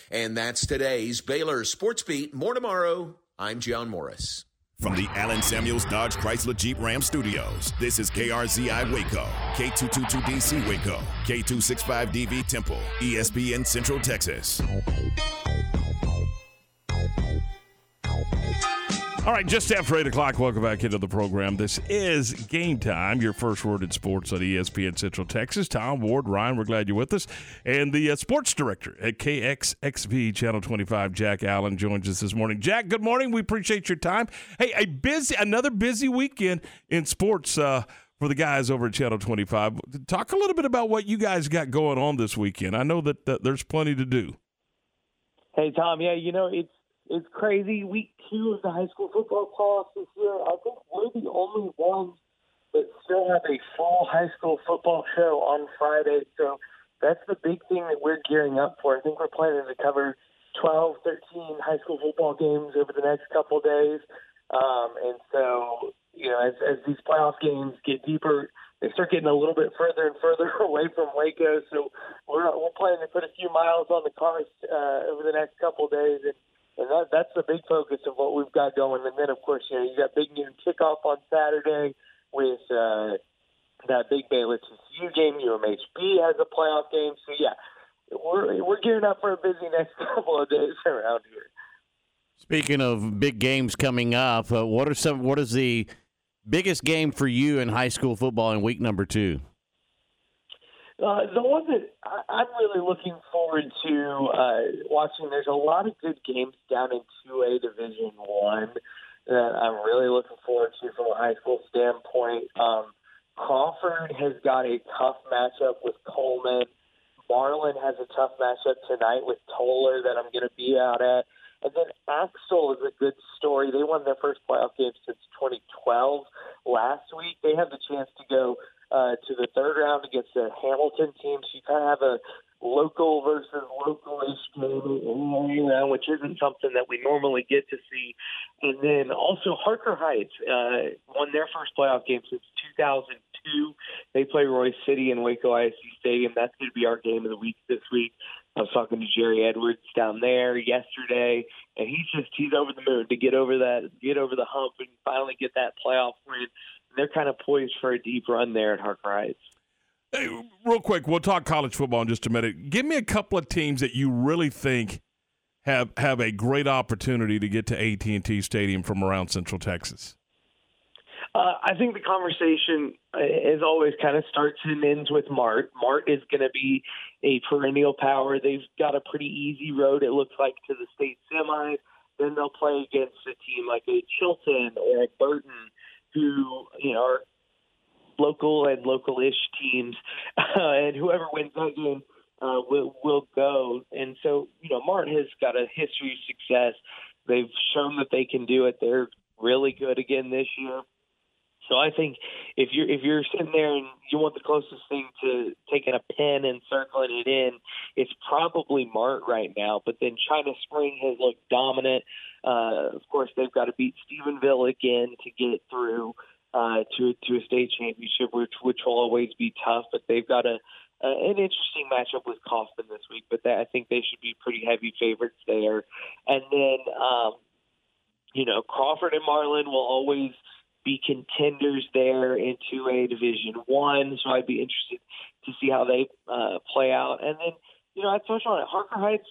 And that's today's Baylor Sports Beat. More tomorrow. I'm John Morris. From the Allen Samuels Dodge Chrysler Jeep Ram Studios, this is KRZI Waco, K222DC Waco, K265DV Temple, ESPN Central Texas. All right, just after 8 o'clock, welcome back into the program. This is Game Time, your first word in sports on ESPN Central Texas. Tom Ward, Ryan, we're glad you're with us. And the uh, sports director at KXXV Channel 25, Jack Allen, joins us this morning. Jack, good morning. We appreciate your time. Hey, a busy, another busy weekend in sports uh, for the guys over at Channel 25. Talk a little bit about what you guys got going on this weekend. I know that, that there's plenty to do. Hey, Tom. Yeah, you know, it's it's crazy. Week two of the high school football playoffs this year. I think we're the only ones that still have a full high school football show on Friday. So that's the big thing that we're gearing up for. I think we're planning to cover 12, 13 high school football games over the next couple days. Um, and so, you know, as, as these playoff games get deeper, they start getting a little bit further and further away from Waco. So we're, we're planning to put a few miles on the cars uh, over the next couple days and and that, that's the big focus of what we've got going. And then, of course, you know, you got big noon kickoff on Saturday with uh, that big Baylor TCU game. UMHB has a playoff game. So, yeah, we're, we're gearing up for a busy next couple of days around here. Speaking of big games coming up, uh, what are some? What is the biggest game for you in high school football in week number two? Uh, the one that I, am really looking forward to uh, watching. There's a lot of good games down in 2A Division One that I'm really looking forward to from a high school standpoint. Um, Crawford has got a tough matchup with Coleman. Marlin has a tough matchup tonight with Tolar that I'm going to be out at. And then Axtell is a good story. They won their first playoff game since 2012 last week. They have the chance to go uh, to the third round against the Hamilton team. So you kind of have a local versus localish game round, which isn't something that we normally get to see. And then also Harker Heights uh, won their first playoff game since 2002. They play Royse City in Waco ISD Stadium. That's going to be our game of the week this week. I was talking to Jerry Edwards down there yesterday, and he's just he's over the moon to get over that, get over the hump, and finally get that playoff win they're kind of poised for a deep run there at Harker Heights. Hey, real quick, we'll talk college football in just a minute. Give me a couple of teams that you really think have have a great opportunity to get to AT and T Stadium from around Central Texas. Uh, I think the conversation, uh, as always, kind of starts and ends with Mart. Mart is going to be a perennial power. They've got a pretty easy road, it looks like, to the state semis. Then they'll play against a team like a Chilton or a Burton who you know are local and local-ish teams, uh, and whoever wins that game uh, will will go. And so you know, Martin has got a history of success. They've shown that they can do it. They're really good again this year. So I think if you're if you're sitting there and you want the closest thing to taking a pen and circling it in, it's probably Mart right now. But then China Spring has looked dominant. Uh, of course, they've got to beat Stephenville again to get through uh, to to a state championship, which which will always be tough. But they've got a, a an interesting matchup with Kaufman this week. But that, I think they should be pretty heavy favorites there. And then, um, you know, Crawford and Marlin will always be contenders there in 2A Division One. So I'd be interested to see how they uh, play out. And then, you know, I touched on it. Harker Heights,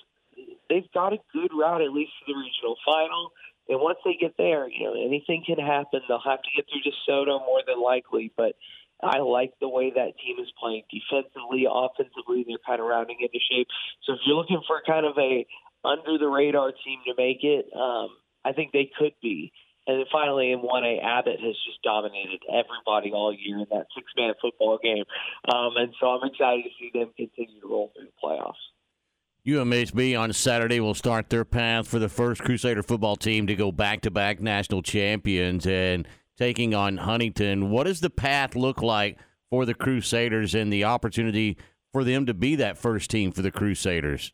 they've got a good route at least to the regional final. And once they get there, you know, anything can happen. They'll have to get through DeSoto more than likely, but I like the way that team is playing defensively, offensively. They're kind of rounding into shape. So if you're looking for kind of a under the radar team to make it, um, I think they could be. And then finally, in 1A, Abbott has just dominated everybody all year in that six man football game. Um, and so I'm excited to see them continue to roll through the playoffs. UMHB on Saturday will start their path for the first Crusader football team to go back to back national champions and taking on Huntingdon. What does the path look like for the Crusaders and the opportunity for them to be that first team for the Crusaders?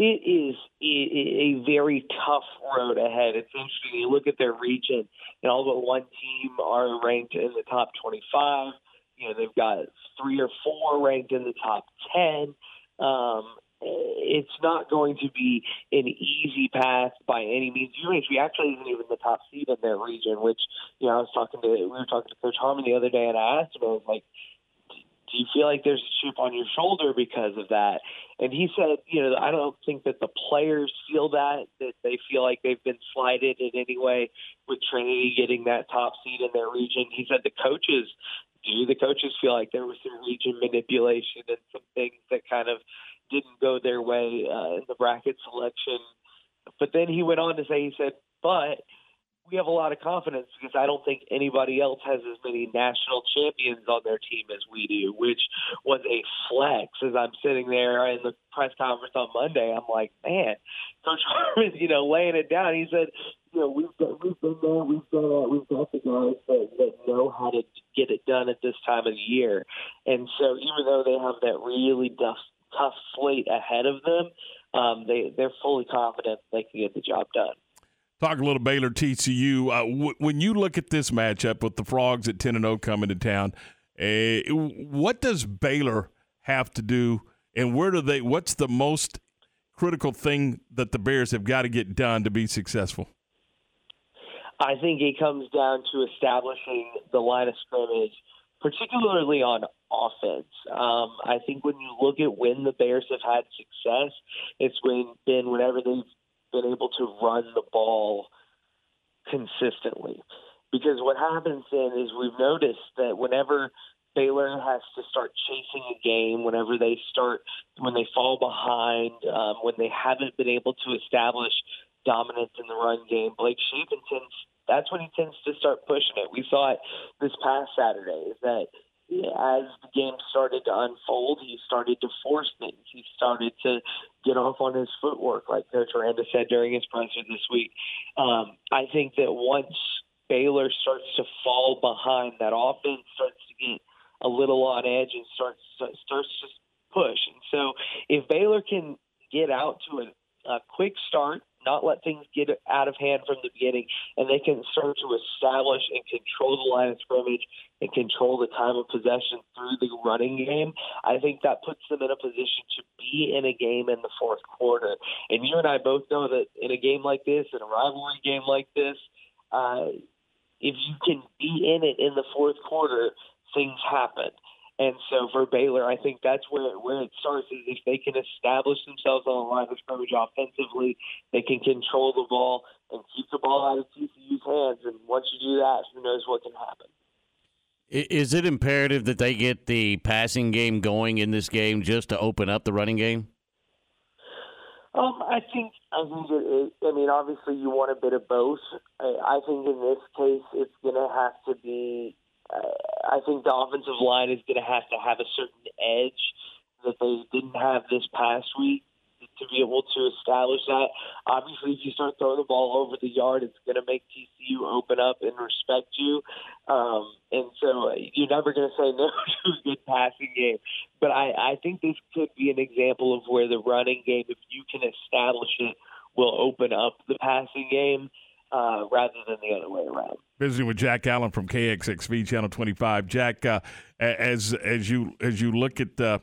It is a very tough road ahead. It's interesting. You look at their region, and all but one team are ranked in the top 25. You know, they've got three or four ranked in the top 10. Um, it's not going to be an easy path by any means. UHB actually isn't even the top seed in their region, which you know I was talking to we were talking to Coach Harmon the other day, and I asked him, I was like, do you feel like there's a chip on your shoulder because of that? And he said, you know, I don't think that the players feel that, that they feel like they've been slighted in any way with Trinity getting that top seed in their region. He said the coaches do. The coaches feel like there was some region manipulation and some things that kind of didn't go their way uh, in the bracket selection. But then he went on to say, he said, but we have a lot of confidence because I don't think anybody else has as many national champions on their team as we do, which was a flex. As I'm sitting there in the press conference on Monday, I'm like, man, Coach Harmon, you know, laying it down. He said, you know, we've got, we've been there, we've done it, we've got the guys that, that know how to get it done at this time of the year. And so, even though they have that really tough, tough slate ahead of them, um, they they're fully confident they can get the job done. Talk a little Baylor TCU. Uh, w- when you look at this matchup with the Frogs at 10 and 0 coming to town, uh, what does Baylor have to do and where do they what's the most critical thing that the Bears have got to get done to be successful? I think it comes down to establishing the line of scrimmage, particularly on offense. Um, I think when you look at when the Bears have had success, it's when been whenever they've been able to run the ball consistently. Because what happens then is we've noticed that whenever Baylor has to start chasing a game, whenever they start, when they fall behind, um, when they haven't been able to establish dominance in the run game, Blake Shapen tends, that's when he tends to start pushing it. We saw it this past Saturday, is that as the game started to unfold, he started to force things. He started to get off on his footwork, like Coach Aranda said during his presser this week. Um, I think that once Baylor starts to fall behind, that offense starts to get a little on edge and starts starts to push. And so, if Baylor can get out to a, a quick start not let things get out of hand from the beginning, and they can start to establish and control the line of scrimmage and control the time of possession through the running game. I think that puts them in a position to be in a game in the fourth quarter. And you and I both know that in a game like this, in a rivalry game like this, uh, if you can be in it in the fourth quarter, things happen. And so for Baylor, I think that's where where it starts is if they can establish themselves on the line of scrimmage offensively, they can control the ball and keep the ball out of TCU's hands. And once you do that, who knows what can happen. Is it imperative that they get the passing game going in this game just to open up the running game? Um, I think I think it is. I mean, obviously, you want a bit of both. I, I think in this case, it's going to have to be I think the offensive line is going to have to have a certain edge that they didn't have this past week to be able to establish that. Obviously, if you start throwing the ball over the yard, it's going to make TCU open up and respect you. Um, and so you're never going to say no to a good passing game. But I, I think this could be an example of where the running game, if you can establish it, will open up the passing game uh, rather than the other way around. Visiting with Jack Allen from KXXV Channel 25. Jack, uh, as as you as you look at uh,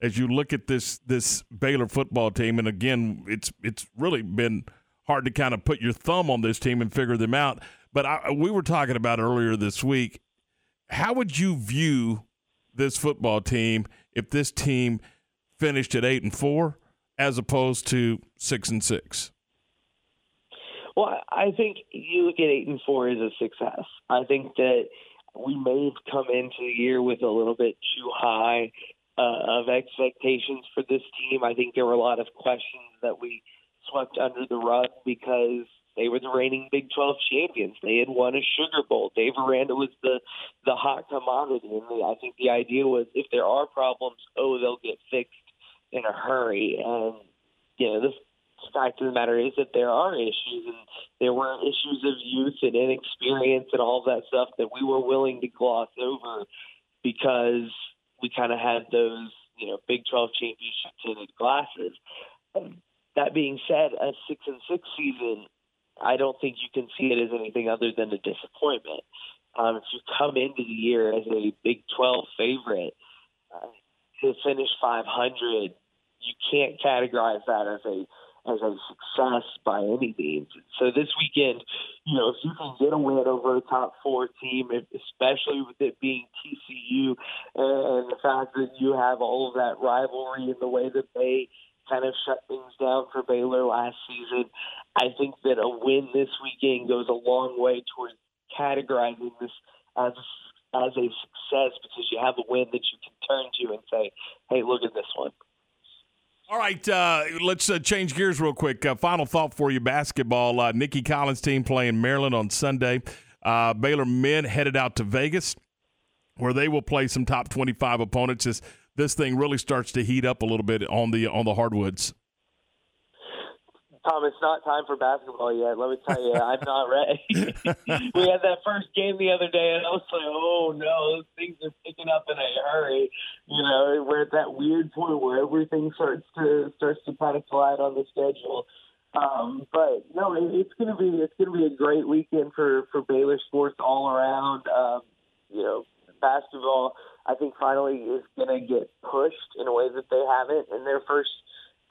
as you look at this this Baylor football team, and again, it's it's really been hard to kind of put your thumb on this team and figure them out. But I, we were talking about earlier this week. How would you view this football team if this team finished at eight and four as opposed to six and six? Well, I think you look at eight and four as a success. I think that we may have come into the year with a little bit too high uh, of expectations for this team. I think there were a lot of questions that we swept under the rug because They were the reigning Big 12 champions. They had won a Sugar Bowl. Dave Aranda was the the hot commodity, and I think the idea was if there are problems, oh, they'll get fixed in a hurry. And you know, the fact of the matter is that there are issues, and there were issues of youth and inexperience and all that stuff that we were willing to gloss over because we kind of had those, you know, Big 12 championship tinted glasses. That being said, a six and six season, I don't think you can see it as anything other than a disappointment. Um, if you come into the year as a Big 12 favorite uh, to finish 500, you can't categorize that as a as a success by any means. So this weekend, you know, if you can get a win over a top four team, especially with it being TCU and the fact that you have all of that rivalry in the way that they kind of shut things down for Baylor last season, I think that a win this weekend goes a long way towards categorizing this as as a success because you have a win that you can turn to and say, "Hey, look at this one." All right, uh, let's uh, change gears real quick. Uh, final thought for you basketball. Uh, Nicki Collen's team playing Maryland on Sunday. Uh, Baylor men headed out to Vegas where they will play some top 25 opponents as this thing really starts to heat up a little bit on the on the hardwoods. Tom, it's not time for basketball yet. Let me tell you, I'm not ready. we had that first game the other day, and I was like, oh no, things are picking up in a hurry. You know, we're at that weird point where everything starts to starts to kind of collide on the schedule. Um, but no, it, it's going to be it's going to be a great weekend for for Baylor sports all around. Um, you know, basketball, I think finally is going to get pushed in a way that they haven't in their first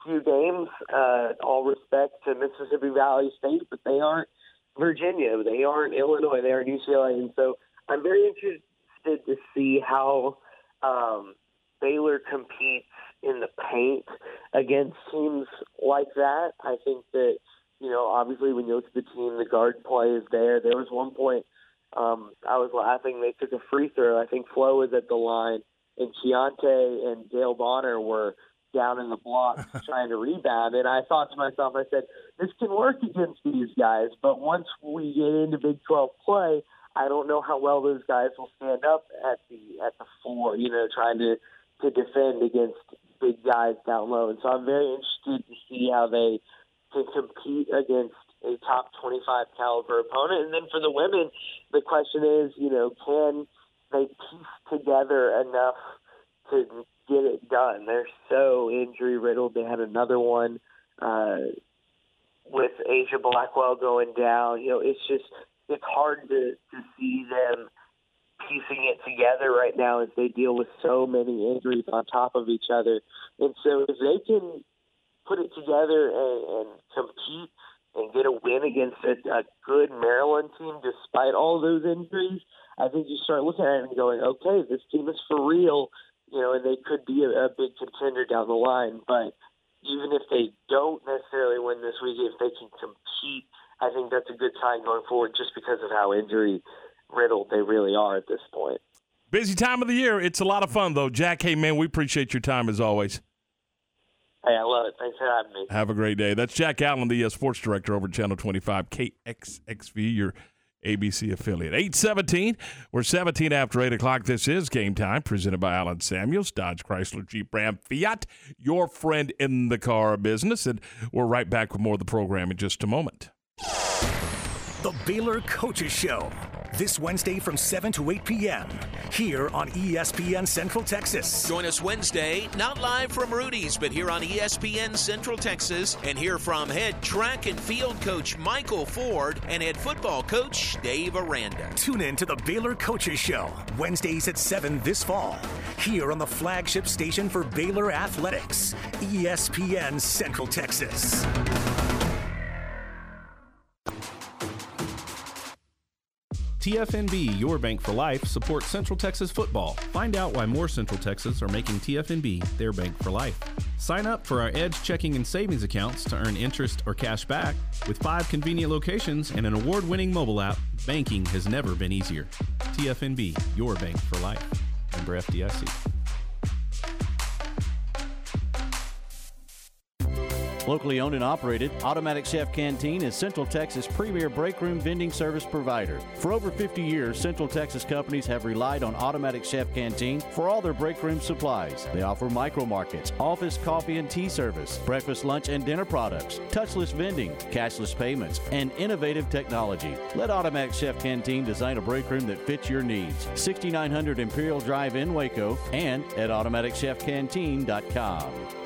few games. Uh, all respect to Mississippi Valley State, but they aren't Virginia. They aren't Illinois. They aren't UCLA. And so I'm very interested to see how um, Baylor competes in the paint against teams like that. I think that, you know, obviously when you look at the team, the guard play is there. There was one point um, I was laughing. They took a free throw. I think Flo was at the line, and Keyonte and Dale Bonner were – down in the block trying to rebound. And I thought to myself, I said, this can work against these guys, but once we get into Big 12 play, I don't know how well those guys will stand up at the at the four, you know, trying to to defend against big guys down low. And so I'm very interested to see how they can compete against a top 25 caliber opponent. And then for the women, the question is, you know, can they piece together enough to get it done. They're so injury riddled. They had another one uh, with Aijha Blackwell going down. You know, it's just it's hard to to see them piecing it together right now as they deal with so many injuries on top of each other. And so if they can put it together and, and compete and get a win against a, a good Maryland team despite all those injuries, I think you start looking at it and going, okay, this team is for real you know, and they could be a, a big contender down the line. But even if they don't necessarily win this week, if they can compete, I think that's a good sign going forward just because of how injury riddled they really are at this point. Busy time of the year. It's a lot of fun, though. Jack, hey, man, we appreciate your time as always. Hey, I love it. Thanks for having me. Have a great day. That's Jack Allen, the uh, sports director over at Channel 25, KXXV, your ABC affiliate. 817. We're 17 after 8 o'clock. This is game time, presented by Allen Samuels, Dodge Chrysler Jeep Ram Fiat, your friend in the car business. And we're right back with more of the program in just a moment. The Baylor Coaches Show this Wednesday from 7 to 8 p.m. here on ESPN Central Texas. Join us Wednesday, not live from Rudy's, but here on ESPN Central Texas, and hear from head track and field coach Michael Ford and head football coach Dave Aranda. Tune in to the Baylor Coaches Show, Wednesdays at 7 this fall, here on the flagship station for Baylor Athletics, ESPN Central Texas. TFNB, your bank for life, supports Central Texas football. Find out why more Central Texas are making TFNB their bank for life. Sign up for our Edge checking and savings accounts to earn interest or cash back. With five convenient locations and an award winning mobile app, banking has never been easier. TFNB, your bank for life. Member FDIC. Locally owned and operated, Automatic Chef Canteen is Central Texas' premier break room vending service provider. For over 50 years, Central Texas companies have relied on Automatic Chef Canteen for all their break room supplies. They offer micro markets, office coffee and tea service, breakfast, lunch, and dinner products, touchless vending, cashless payments, and innovative technology. Let Automatic Chef Canteen design a break room that fits your needs. 6900 Imperial Drive in Waco and at AutomaticChefCanteen.com.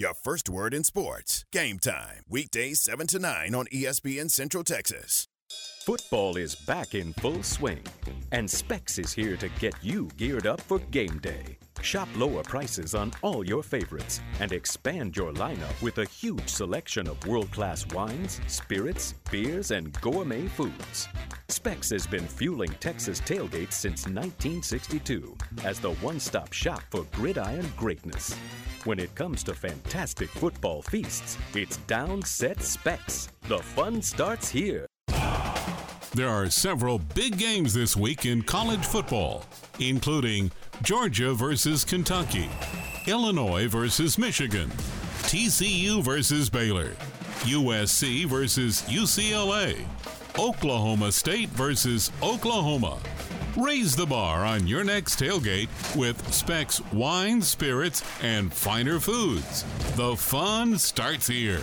Your first word in sports. Game time. Weekdays 7 to 9 on ESPN Central Texas. Football is back in full swing, and Spec's is here to get you geared up for game day. Shop lower prices on all your favorites and expand your lineup with a huge selection of world class wines, spirits, beers, and gourmet foods. Spec's has been fueling Texas tailgates since 1962 as the one stop shop for gridiron greatness. When it comes to fantastic football feasts, it's Down Set Spec's. The fun starts here. There are several big games this week in college football, including Georgia versus Kentucky, Illinois versus Michigan, TCU versus Baylor, USC versus UCLA, Oklahoma State versus Oklahoma. Raise the bar on your next tailgate with Spec's wine, spirits, and finer foods. The fun starts here.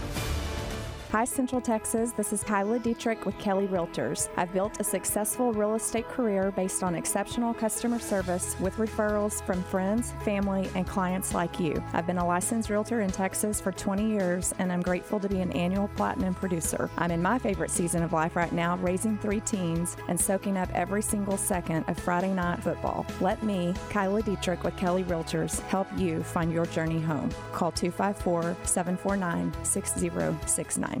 Hi, Central Texas. This is Kyla Dietrich with Kelly Realtors. I've built a successful real estate career based on exceptional customer service with referrals from friends, family, and clients like you. I've been a licensed realtor in Texas for 20 years, and I'm grateful to be an annual platinum producer. I'm in my favorite season of life right now, raising three teens and soaking up every single second of Friday night football. Let me, Kyla Dietrich with Kelly Realtors, help you find your journey home. Call 254 749 6069.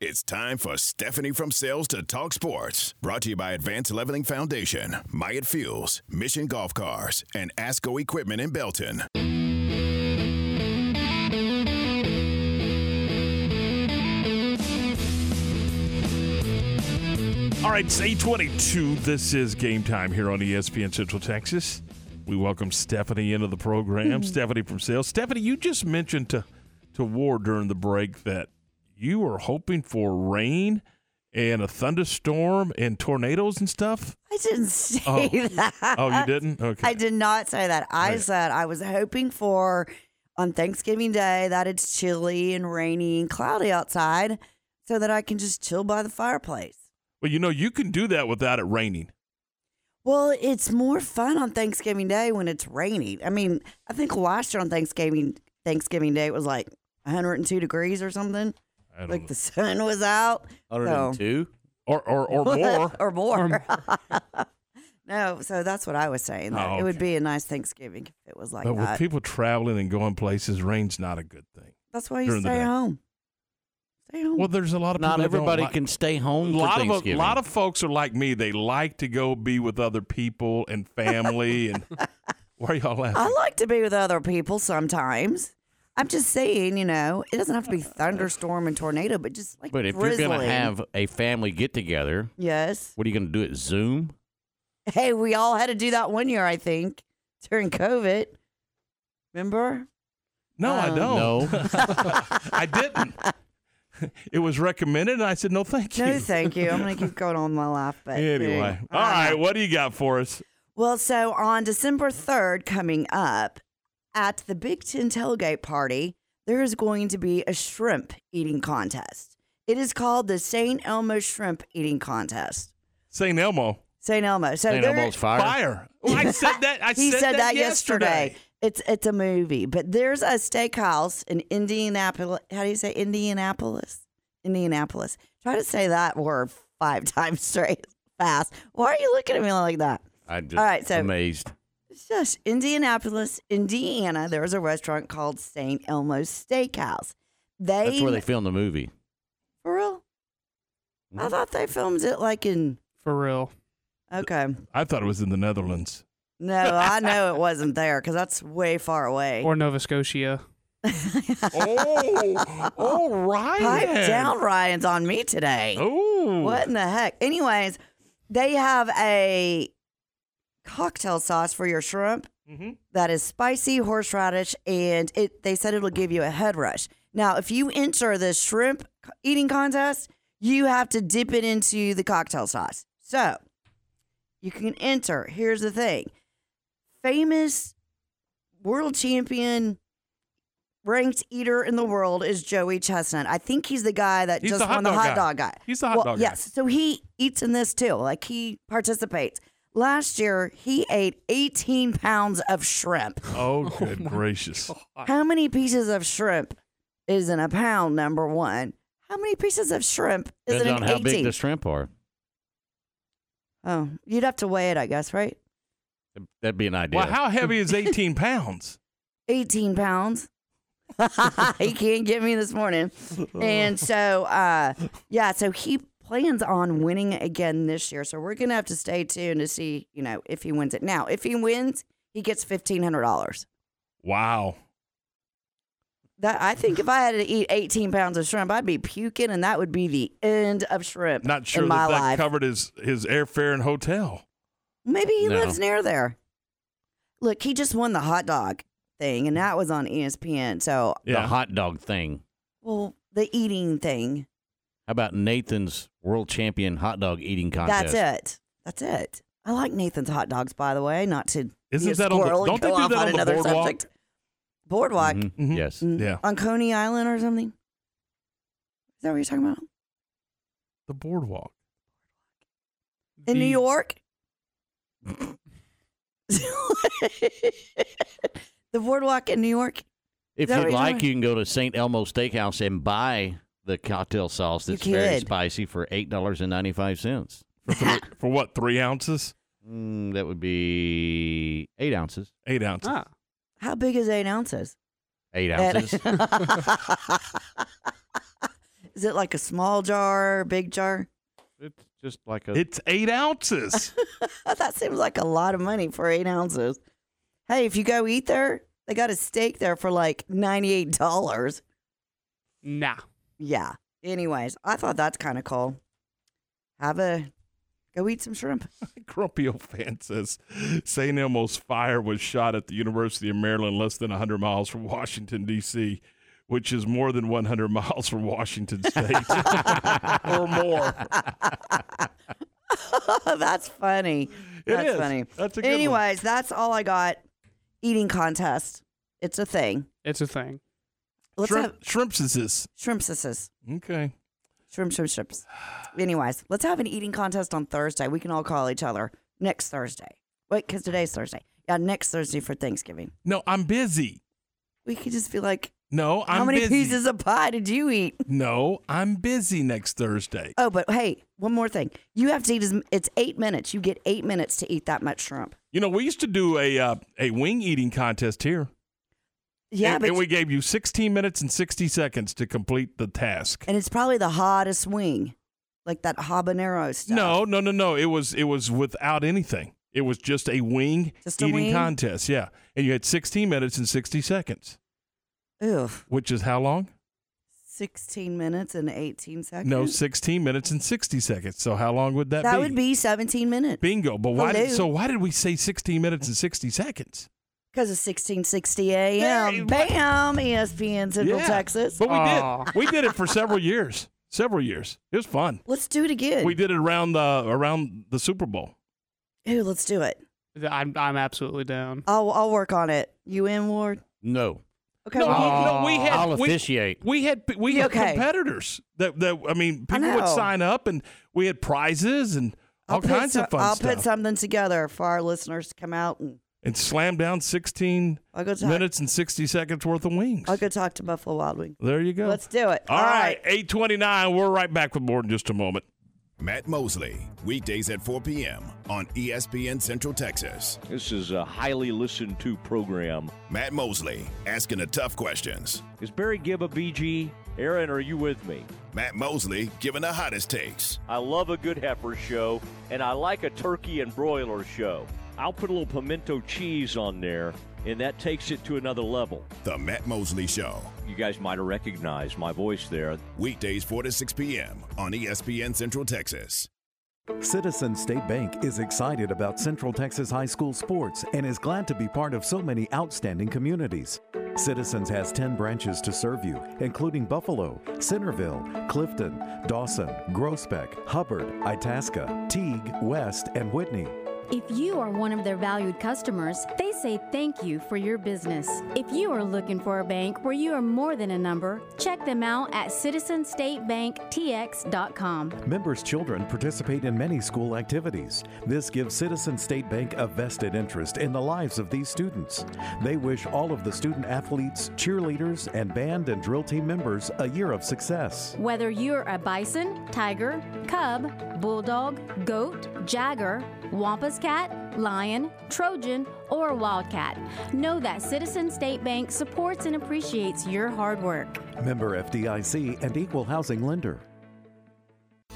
It's time for Stephanie from Sales to Talk Sports. Brought to you by Advanced Leveling Foundation, Myatt Fuels, Mission Golf Cars, and ASCO Equipment in Belton. All right, it's 822. This is game time here on ESPN Central Texas. We welcome Stephanie into the program. Stephanie from Sales. Stephanie, you just mentioned to, to Ward during the break that you were hoping for rain and a thunderstorm and tornadoes and stuff. I didn't say Oh. that. Oh, you didn't? Okay. I did not say that. I Right. said I was hoping for on Thanksgiving Day that it's chilly and rainy and cloudy outside so that I can just chill by the fireplace. Well, you know, you can do that without it raining. Well, it's more fun on Thanksgiving Day when it's raining. I mean, I think last year on Thanksgiving Thanksgiving Day it was like 102 degrees or something. I don't like the sun was out. So- 102? Or, or, or more. or more. no, so that's what I was saying. That Oh, It would be a nice Thanksgiving if it was like that. but with people traveling and going places, rain's not a good thing. That's why you stay home. Stay home. Well, there's a lot of Not people everybody like- can stay home A for lot of a lot of folks are like me. They like to go be with other people and family. and why are y'all laughing? I like to be with other people sometimes. I'm just saying, you know, it doesn't have to be thunderstorm and tornado, but just like But if drizzling. you're going to have a family get together, yes. what are you going to do? at Zoom? Hey, we all had to do that one year, I think, during COVID. Remember? No, I Um, don't. No. I didn't. It was recommended, and I said no, thank you. No, thank you. I'm gonna keep going on my laugh, but Anyway, all right, what do you got for us? Well, so on December 3rd, coming up at the Big Ten tailgate party, there is going to be a shrimp eating contest. It is called the St. Elmo Shrimp Eating Contest. St. Elmo. St. Elmo. So St. Elmo's fire. Fire. Well, I said that. I he said, said, that, yesterday. yesterday. It's it's a movie, but there's a steakhouse in Indianapolis. How do you say Indianapolis? Indianapolis. Try to say that word five times straight fast. Why are you looking at me like that? I'm just All right, so- amazed. It's just Indianapolis, Indiana. There's a restaurant called St. Elmo's Steakhouse. They That's where they filmed the movie. for real. I mm-hmm. thought they filmed it like in For real. okay. I thought it was in the Netherlands. No, I know it wasn't there because that's way far away. Or Nova Scotia. oh, Ryan! Pipe down, Ryan's on me today. Oh, What in the heck? Anyways, they have a cocktail sauce for your shrimp Mhm. that is spicy horseradish, and it. They said it'll give you a head rush. Now, if you enter the shrimp eating contest, you have to dip it into the cocktail sauce. So you can enter. Here's the thing: famous world champion. Ranked eater in the world is Joey Chestnut. I think he's the guy that He's just the won the hot guy. dog guy. He's the hot well, dog guy. Yes, so he eats in this too. Like he participates. Last year, he ate 18 pounds of shrimp. Oh, good gracious. How many pieces of shrimp is in a pound? Number one. How many pieces of shrimp is Depends in on an how 18? big the shrimp are. oh, you'd have to weigh it, I guess, right? That'd be an idea. Well, how heavy is 18 pounds? 18 pounds. he can't get me this morning. And so, uh, yeah, so he plans on winning again this year. So we're going to have to stay tuned to see, you know, if he wins it. Now, if he wins, he gets $1,500. Wow. That I think if I had to eat 18 pounds of shrimp, I'd be puking, and that would be the end of shrimp Not sure in my that that life. covered his, his airfare and hotel. Maybe he No. lives near there. Look, he just won the hot dog thing, and that was on ESPN. So, The hot dog thing. well, the eating thing. How about Nathan's world champion hot dog eating contest? That's it. That's it. I like Nathan's hot dogs, by the way. Not to Isn't be a that on the- squirrel don't they go do off that on, on the another boardwalk? subject. Boardwalk Mhm. Yes. Mm, Yeah. on Coney Island or something. Is that what you're talking about? The boardwalk. In New York? the boardwalk in New York. If you'd like, you can go to St. Elmo Steakhouse and buy the cocktail sauce that's very spicy for eight dollars and ninety five cents. For, three, for what, three ounces? Mm, that would be eight ounces. Eight ounces. How big is eight ounces? Eight ounces. is it like a small jar, big jar? it's just like a. It's eight ounces. that seems like a lot of money for eight ounces. Hey, if you go eat there, they got a steak there for like ninety-eight dollars. Nah. Yeah. Anyways, I thought that's kind of cool. Have a go eat some shrimp. Grumpy old fan says St. Elmo's fire was shot at the University of Maryland, less than 100 miles from Washington, D.C., which is more than 100 miles from Washington State or more. that's funny. It that's is. funny. That's a good one. Anyways, that's all I got. Eating contest. It's a thing. It's a thing. Let's Shrimp, have shrimpses. shrimpses. Okay. Shrimp, shrimp, shrimps. Anyways, let's have an eating contest on Thursday. We can all call each other next Thursday. Wait, because today's Thursday. Yeah, next Thursday for Thanksgiving. No, I'm busy. We could just be like, No, I'm how many busy. pieces of pie did you eat? No, I'm busy next Thursday. Oh, but hey, one more thing. You have to eat as it's eight minutes. You get eight minutes to eat that much shrimp. You know, we used to do a uh, a wing eating contest here. Yeah, and, but and we gave you 16 minutes and 60 seconds to complete the task. and it's probably the hottest wing, like that habanero stuff. No, no, no, no. It was it was without anything. It was just a wing Just a eating wing? contest. Yeah, and you had 16 minutes and 60 seconds. Ew. which is how long? 16 minutes and 18 seconds. No, 16 minutes and 60 seconds. So how long would that, that be? That would be 17 minutes. Bingo. But why? Did, so why did we say 16 minutes and 60 seconds? Because it's 1660 a.m. Bam! ESPN Central Yeah, Texas. But we did. We did it for several years. Several years. It was fun. Let's do it again. We did it around the around the Super Bowl. Ooh, let's do it. I'm I'm absolutely down. I'll I'll work on it. You in, Ward? No. Okay. No, well, we, no, we had. I'll we- officiate. We, had we had Okay. competitors that that I mean I people would sign up and we had prizes and all I'll put kinds so- of fun I'll stuff put something together for our listeners to come out and and slam down 16 I'll go talk. minutes and 60 seconds worth of wings. I'll go talk to Buffalo Wild Wings. There you go. Let's do it. All right, 829. We're right back with more in just a moment. Matt Mosley, weekdays at 4 p.m. on ESPN Central Texas. This is a highly listened to program. Matt Mosley asking the tough questions. Is Barry Gibb a BG? Aaron, are you with me? Matt Mosley giving the hottest takes. I love a good heifer show, and I like a turkey and broiler show. I'll put a little pimento cheese on there, and that takes it to another level. The Matt Mosley Show. You guys might have recognized my voice there. Weekdays 4 to 6 p.m. on ESPN Central Texas. Citizen State Bank is excited about Central Texas high school sports and is glad to be part of so many outstanding communities. Citizens has 10 branches to serve you, including Buffalo, Centerville, Clifton, Dawson, Groesbeck, Hubbard, Itasca, Teague, West, and Whitney. If you are one of their valued customers, they say thank you for your business. If you are looking for a bank where you are more than a number, check them out at citizenstatebanktx.com. Members' children participate in many school activities. This gives Citizen State Bank a vested interest in the lives of these students. They wish all of the student athletes, cheerleaders, and band and drill team members a year of success. Whether you're a bison, tiger, cub, bulldog, goat, jagger, wampus cat, lion, trojan, or wildcat, know that Citizen State Bank supports and appreciates your hard work. Member FDIC and equal housing lender.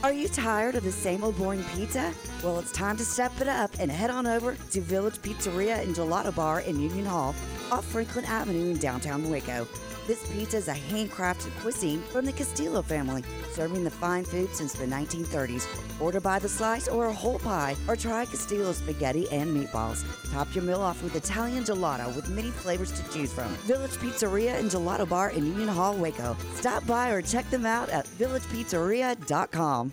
Are you tired of the same old boring pizza? Well, it's time to step it up and head on over to Village Pizzeria and Gelato Bar in Union Hall off Franklin Avenue in downtown Waco. This pizza is a handcrafted cuisine from the Castillo family, serving the fine food since the 1930s. Order by the slice or a whole pie, or try Castillo spaghetti and meatballs. Top your meal off with Italian gelato with many flavors to choose from. Village Pizzeria and Gelato Bar in Union Hall, Waco. Stop by or check them out at villagepizzeria.com.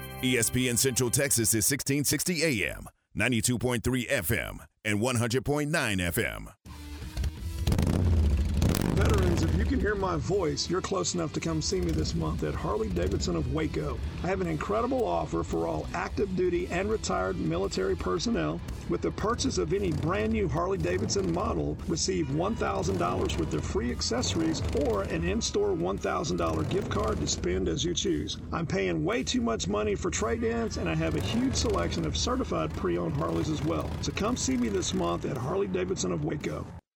ESPN Central Texas is 1660 AM, 92.3 FM, and 100.9 FM. Veterans, if you can hear my voice, you're close enough to come see me this month at Harley Davidson of Waco. I have an incredible offer for all active duty and retired military personnel. With the purchase of any brand new Harley Davidson model, receive $1,000 worth of free accessories or an in store $1,000 gift card to spend as you choose. I'm paying way too much money for trade ins, and I have a huge selection of certified pre owned Harleys as well. So come see me this month at Harley Davidson of Waco.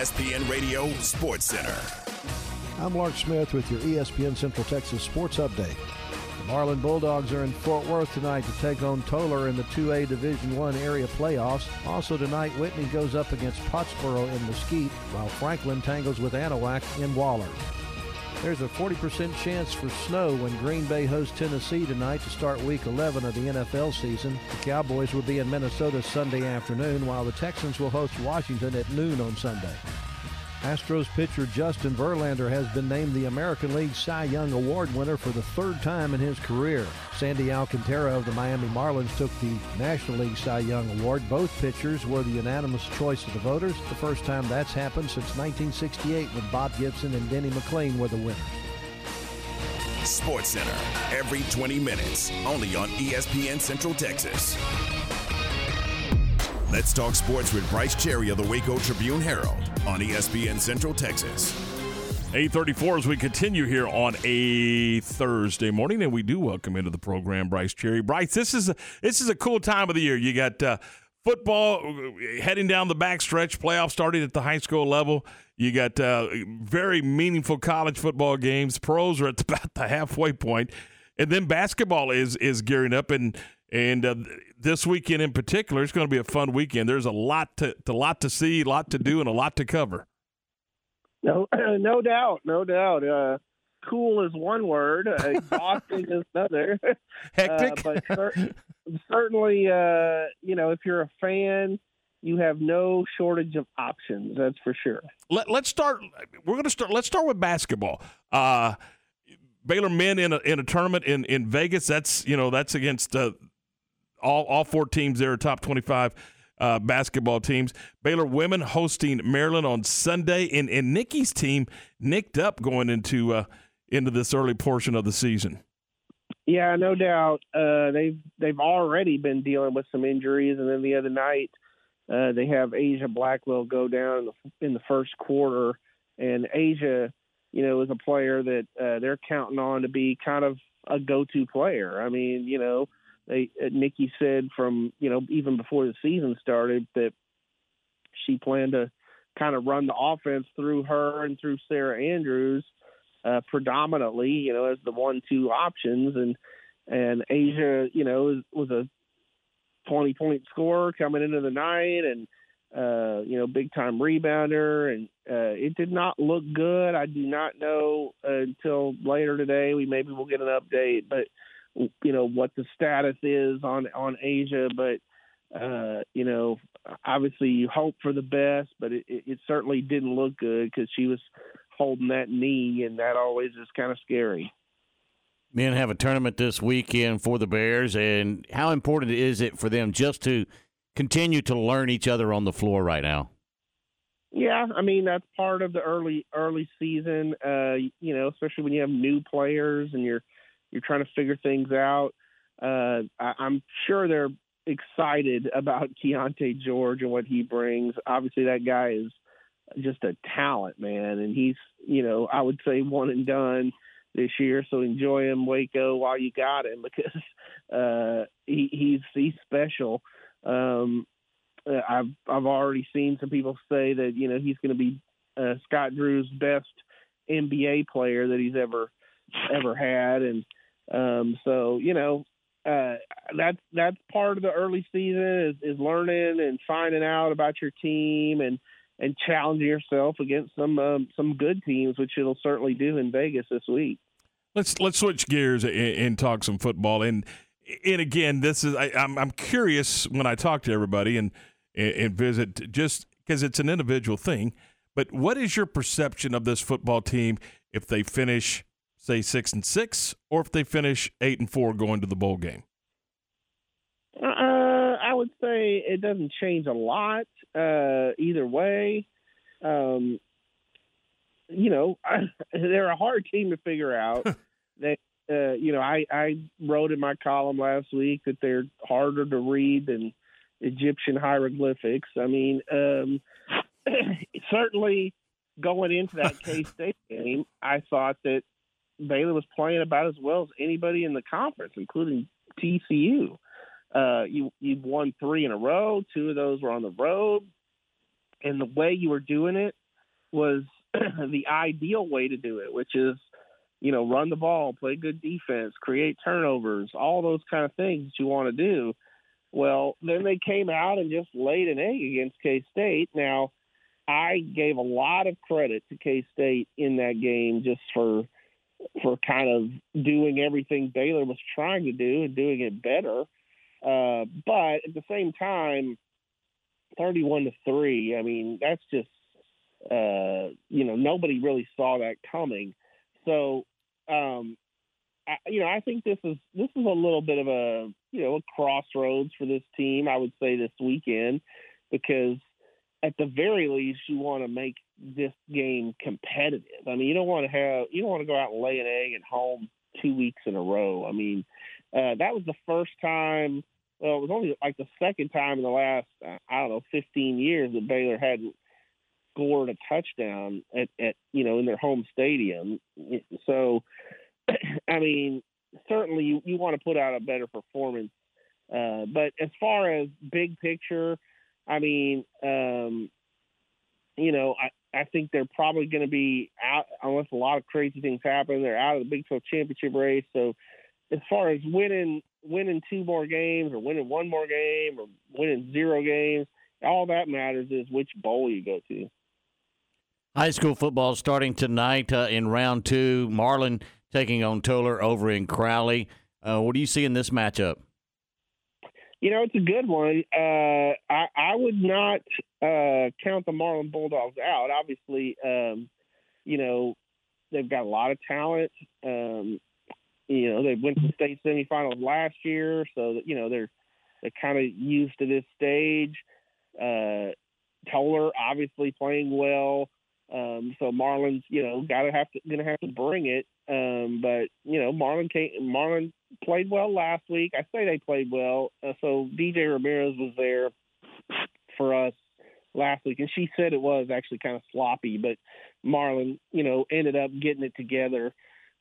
ESPN Radio Sports Center. I'm Lark Smith with your ESPN Central Texas Sports Update. The Marlin Bulldogs are in Fort Worth tonight to take on Tolar in the 2A Division One area playoffs. Also tonight, Whitney goes up against Pottsboro in Mesquite, while Franklin tangles with Anahuac in Waller. There's a 40% chance for snow when Green Bay hosts Tennessee tonight to start week 11 of the NFL season. The Cowboys will be in Minnesota Sunday afternoon, while the Texans will host Washington at noon on Sunday. Astros pitcher Justin Verlander has been named the American League Cy Young Award winner for the third time in his career. Sandy Alcantara of the Miami Marlins took the National League Cy Young Award. Both pitchers were the unanimous choice of the voters, the first time that's happened since 1968 when Bob Gibson and Denny McLain were the winners. Sports Center, every 20 minutes, only on ESPN Central Texas. Let's talk sports with Brice Cherry of the Waco Tribune Herald on ESPN Central Texas. 834 as we continue here on a Thursday morning, and we do welcome into the program Brice Cherry. Brice, this is a, this is a cool time of the year. You got uh, football uh, heading down the backstretch, playoffs starting at the high school level. You got uh, very meaningful college football games. Pros are at about the halfway point, and then basketball is is gearing up and and uh, this weekend in particular, it's going to be a fun weekend. There's a lot to, a lot to see, a lot to do, and a lot to cover. No, no doubt, no doubt. Uh, cool is one word, exhausting is another. Hectic, uh, but cer- certainly, uh, you know, if you're a fan, you have no shortage of options. That's for sure. Let, us start. We're going to start. Let's start with basketball. Uh, Baylor men in a in a tournament in, in Vegas. That's you know that's against uh, all all four teams there are top 25 uh, basketball teams. Baylor women hosting Maryland on Sunday, and, and Nicki's team nicked up going into uh, into this early portion of the season. Yeah, no doubt. Uh, they've they've already been dealing with some injuries, and then the other night uh, they have Aijha Blackwell go down in the, in the first quarter, and Aijha, you know, is a player that uh, they're counting on to be kind of a go-to player. I mean, you know uh, Nicki said from you know even before the season started that she planned to kind of run the offense through her and through Sarah Andrews uh, predominantly, you know, as the one-two options, and and Aijha, you know, was, a 20 point scorer coming into the night, and uh, you know, big time rebounder, and uh, it did not look good. I do not know until later today. We maybe we'll get an update, but you know what the status is on on Aijha, but uh, you know, obviously you hope for the best, but it, it certainly didn't look good because she was holding that knee, and that always is kind of scary. Men have a tournament this weekend for the Bears, and how important is it for them just to continue to learn each other on the floor right now? Yeah, I mean that's part of the early early season. Uh, you know, especially when you have new players and you're you're trying to figure things out. Uh, I, I'm sure they're excited about Keyonte George and what he brings. Obviously, that guy is just a talent, man, and he's you know I would say one and done this year. So enjoy him, Waco, while you got him because uh, he, he's he's special. Um, uh, I've I've already seen some people say that you know he's going to be uh, Scott Drew's best NBA player that he's ever ever had, and um, so you know, uh, that's that's part of the early season is, is learning and finding out about your team and and challenging yourself against some um, some good teams, which it'll certainly do in Vegas this week. Let's let's switch gears and, and talk some football. And and again, this is I, am I'm, I'm curious when I talk to everybody and and, and visit just because it's an individual thing. But what is your perception of this football team if they finish say six and six, or if they finish eight and four going to the bowl game? Uh, I would say it doesn't change a lot uh, either way. Um, you know, I, they're a hard team to figure out. they, uh, you know, I, I wrote in my column last week that they're harder to read than Egyptian hieroglyphics. I mean, um, certainly going into that K State game, I thought that Baylor was playing about as well as anybody in the conference, including TCU. Uh, you you won three in a row. Two of those were on the road, and the way you were doing it was the ideal way to do it, which is you know run the ball, play good defense, create turnovers, all those kind of things that you want to do. Well, then they came out and just laid an egg against K State. Now, I gave a lot of credit to K State in that game just for for kind of doing everything Baylor was trying to do and doing it better. Uh, but at the same time, 31 to 3, I mean, that's just, uh, you know, nobody really saw that coming. So, um, I, you know, I think this is this is a little bit of a you know a crossroads for this team. I would say this weekend because at the very least you want to make this game competitive. I mean, you don't want to have you don't want to go out and lay an egg at home two weeks in a row. I mean, uh, that was the first time. Well, it was only like the second time in the last uh, I don't know 15 years that Baylor hadn't scored a touchdown at, at you know in their home stadium. So, I mean, certainly you, you want to put out a better performance. Uh, but as far as big picture, I mean, um, you know, I, I think they're probably going to be out unless a lot of crazy things happen. They're out of the Big 12 championship race. So, as far as winning winning two more games or winning one more game or winning zero games, all that matters is which bowl you go to. High school football starting tonight uh, in round two. Marlin taking on Tolar over in Crowley. Uh, what do you see in this matchup? You know, it's a good one. Uh, I, I would not uh, count the Marlin Bulldogs out. Obviously, um, you know, they've got a lot of talent. Um, you know, they went to the state semifinals last year, so that, you know they're they're kind of used to this stage. Uh, Tolar obviously playing well. Um, so Marlin's, you know, gotta have to gonna have to bring it. Um, but you know, Marlin came, Marlin played well last week. I say they played well. Uh, so DJ Ramirez was there for us last week, and she said it was actually kind of sloppy, but Marlin, you know, ended up getting it together.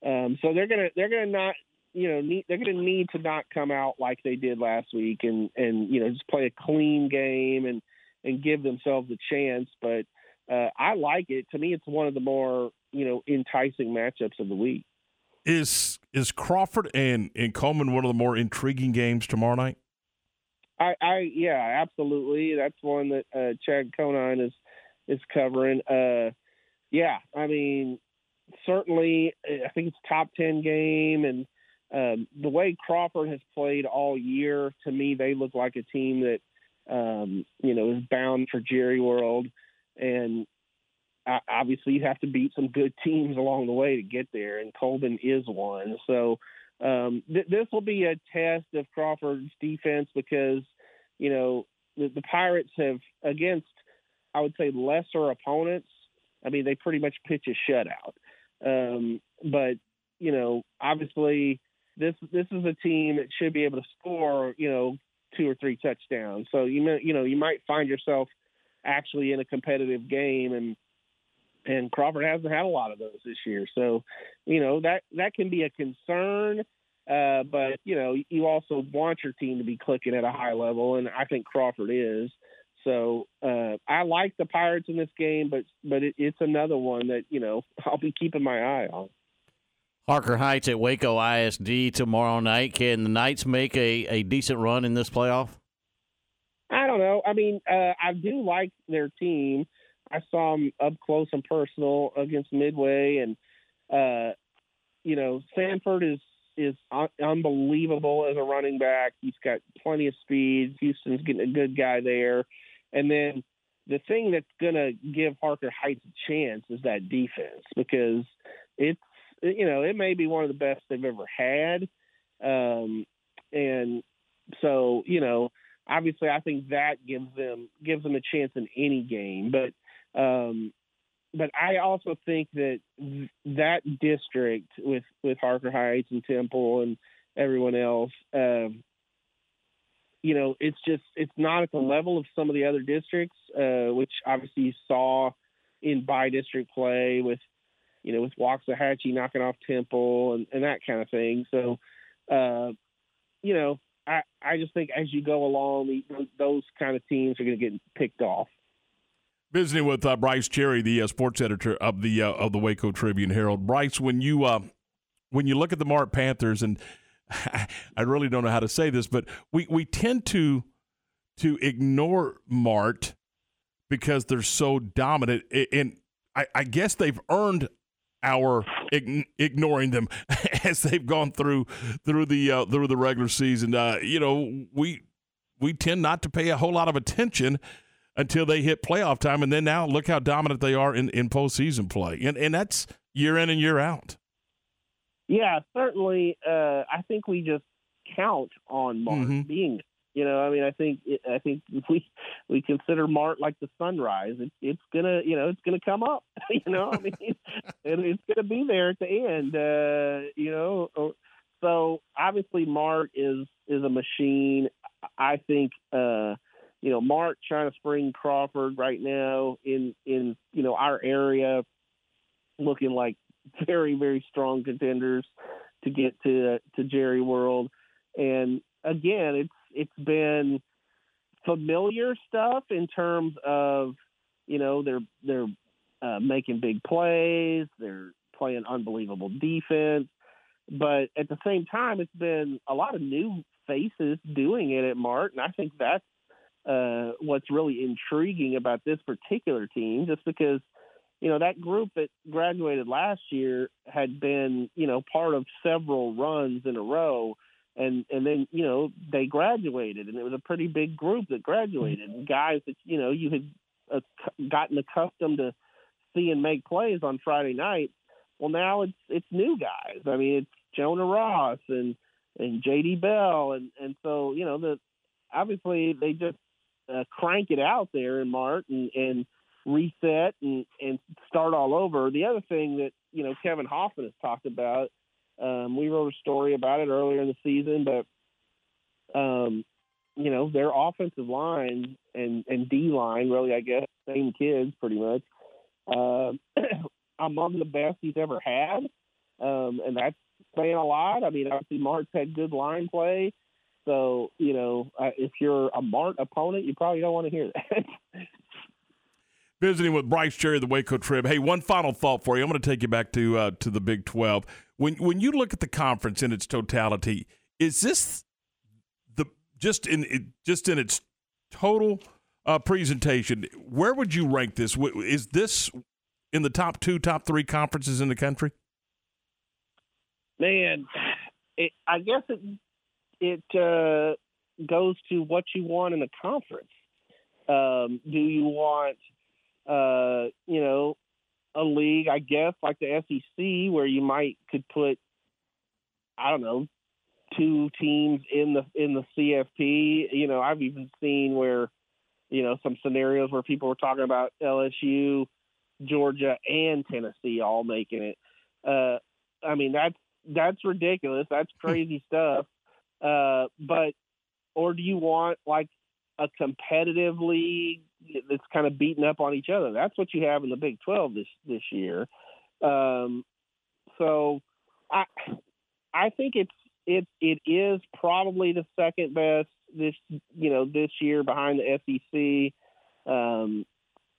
Um, so they're gonna they're gonna not you know need, they're gonna need to not come out like they did last week and and you know just play a clean game and and give themselves a chance. But uh, I like it. To me, it's one of the more you know enticing matchups of the week. Is is Crawford and and Coleman one of the more intriguing games tomorrow night? I, I yeah, absolutely. That's one that uh, Chad Conine is is covering. Uh, yeah, I mean, certainly, I think it's top ten game, and um, the way Crawford has played all year, to me, they look like a team that um, you know is bound for Jerry World, and obviously you have to beat some good teams along the way to get there, and Coleman is one. So um, th- this will be a test of Crawford's defense because you know the, the Pirates have against I would say lesser opponents. I mean, they pretty much pitch a shutout. Um, but you know, obviously, this this is a team that should be able to score. You know, two or three touchdowns. So you you know, you might find yourself actually in a competitive game and and Crawford hasn't had a lot of those this year. So, you know, that that can be a concern. Uh, but you know, you also want your team to be clicking at a high level, and I think Crawford is. So uh, I like the Pirates in this game, but but it, it's another one that you know I'll be keeping my eye on. Harker Heights at Waco ISD tomorrow night. Can the Knights make a, a decent run in this playoff? I don't know. I mean, uh, I do like their team. I saw them up close and personal against Midway, and uh, you know, Sanford is is un- unbelievable as a running back. He's got plenty of speed. Houston's getting a good guy there, and then the thing that's going to give Harker Heights a chance is that defense because it's you know it may be one of the best they've ever had, um, and so you know obviously I think that gives them gives them a chance in any game, but um, but I also think that th- that district with with Harker Heights and Temple and everyone else, um, you know, it's just it's not at the level of some of the other districts, uh, which obviously you saw in by district play with you know with Waxahachie knocking off Temple and, and that kind of thing. So, uh, you know, I I just think as you go along, those kind of teams are going to get picked off. Visiting with uh, Brice Cherry, the uh, sports editor of the uh, of the Waco Tribune Herald. Brice, when you uh, when you look at the Mart Panthers, and I really don't know how to say this, but we, we tend to to ignore Mart because they're so dominant, and I, I guess they've earned our ign- ignoring them as they've gone through through the uh, through the regular season. Uh, you know, we we tend not to pay a whole lot of attention until they hit playoff time, and then now look how dominant they are in in postseason play, and and that's year in and year out. Yeah, certainly. Uh, I think we just count on Mart Mm-hmm. being. You know, I mean, I think I think if we we consider Mart like the sunrise. It, it's gonna, you know, it's gonna come up. you know, I mean, and it's gonna be there at the end. Uh, you know, or- so obviously Mart is is a machine. I think. Uh, you know, Mark to spring Crawford right now in in you know our area, looking like very very strong contenders to get to to Jerry World, and again, it's it's been familiar stuff in terms of you know they're they're uh, making big plays, they're playing unbelievable defense, but at the same time, it's been a lot of new faces doing it at Mart, and I think that's uh, what's really intriguing about this particular team, just because you know that group that graduated last year had been you know part of several runs in a row, and and then you know they graduated, and it was a pretty big group that graduated, and guys that you know you had uh, gotten accustomed to seeing make plays on Friday night. Well, now it's it's new guys. I mean, it's Jonah Ross and and JD Bell, and and so you know the obviously they just uh, crank it out there in Mart and, and reset and, and start all over. The other thing that you know Kevin Hoffman has talked about, um, we wrote a story about it earlier in the season, but um, you know their offensive line and and D line really, I guess, same kids pretty much, uh, among the best he's ever had, um, and that's saying a lot. I mean, obviously Mart's had good line play. So, you know, uh, if you're a Mart opponent, you probably don't want to hear that. Visiting with Brice Cherry of the Waco Trib. Hey, one final thought for you. I'm going to take you back to uh, to the Big 12. When when you look at the conference in its totality, is this the just in it, just in its total uh, presentation? Where would you rank this? Is this in the top two, top three conferences in the country? Man, it, I guess it it uh, goes to what you want in a conference. Um, do you want, uh, you know, a league? I guess like the SEC, where you might could put, I don't know, two teams in the in the CFP. You know, I've even seen where, you know, some scenarios where people were talking about LSU, Georgia, and Tennessee all making it. Uh, I mean, that's that's ridiculous. That's crazy stuff. Uh, but or do you want like a competitive league that's kind of beating up on each other? That's what you have in the Big Twelve this this year. Um, so I I think it's it it is probably the second best this you know this year behind the SEC. Um,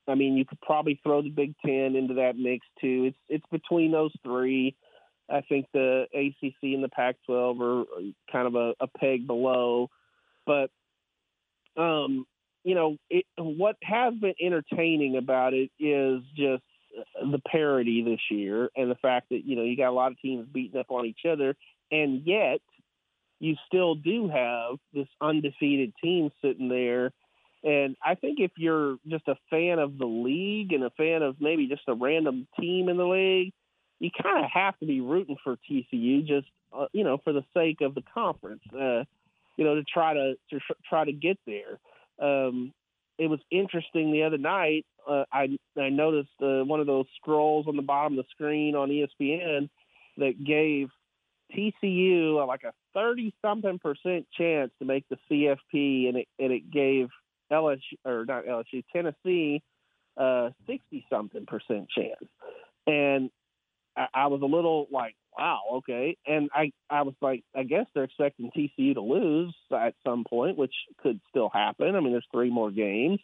I mean, you could probably throw the Big Ten into that mix too. It's it's between those three. I think the ACC and the Pac-12 are kind of a, a peg below, but um, you know, it, what has been entertaining about it is just the parity this year and the fact that you know you got a lot of teams beating up on each other, and yet you still do have this undefeated team sitting there. And I think if you're just a fan of the league and a fan of maybe just a random team in the league, you kind of have to be rooting for TCU just uh, you know for the sake of the conference, uh, you know, to try to to tr- try to get there. Um, it was interesting the other night. Uh, I I noticed uh, one of those scrolls on the bottom of the screen on ESPN that gave TCU like a thirty something percent chance to make the CFP, and it and it gave LSU or not LSU Tennessee uh sixty something percent chance, and I, was a little like, wow, okay, and I I was like, I guess they're expecting TCU to lose at some point, which could still happen. I mean, there's three more games.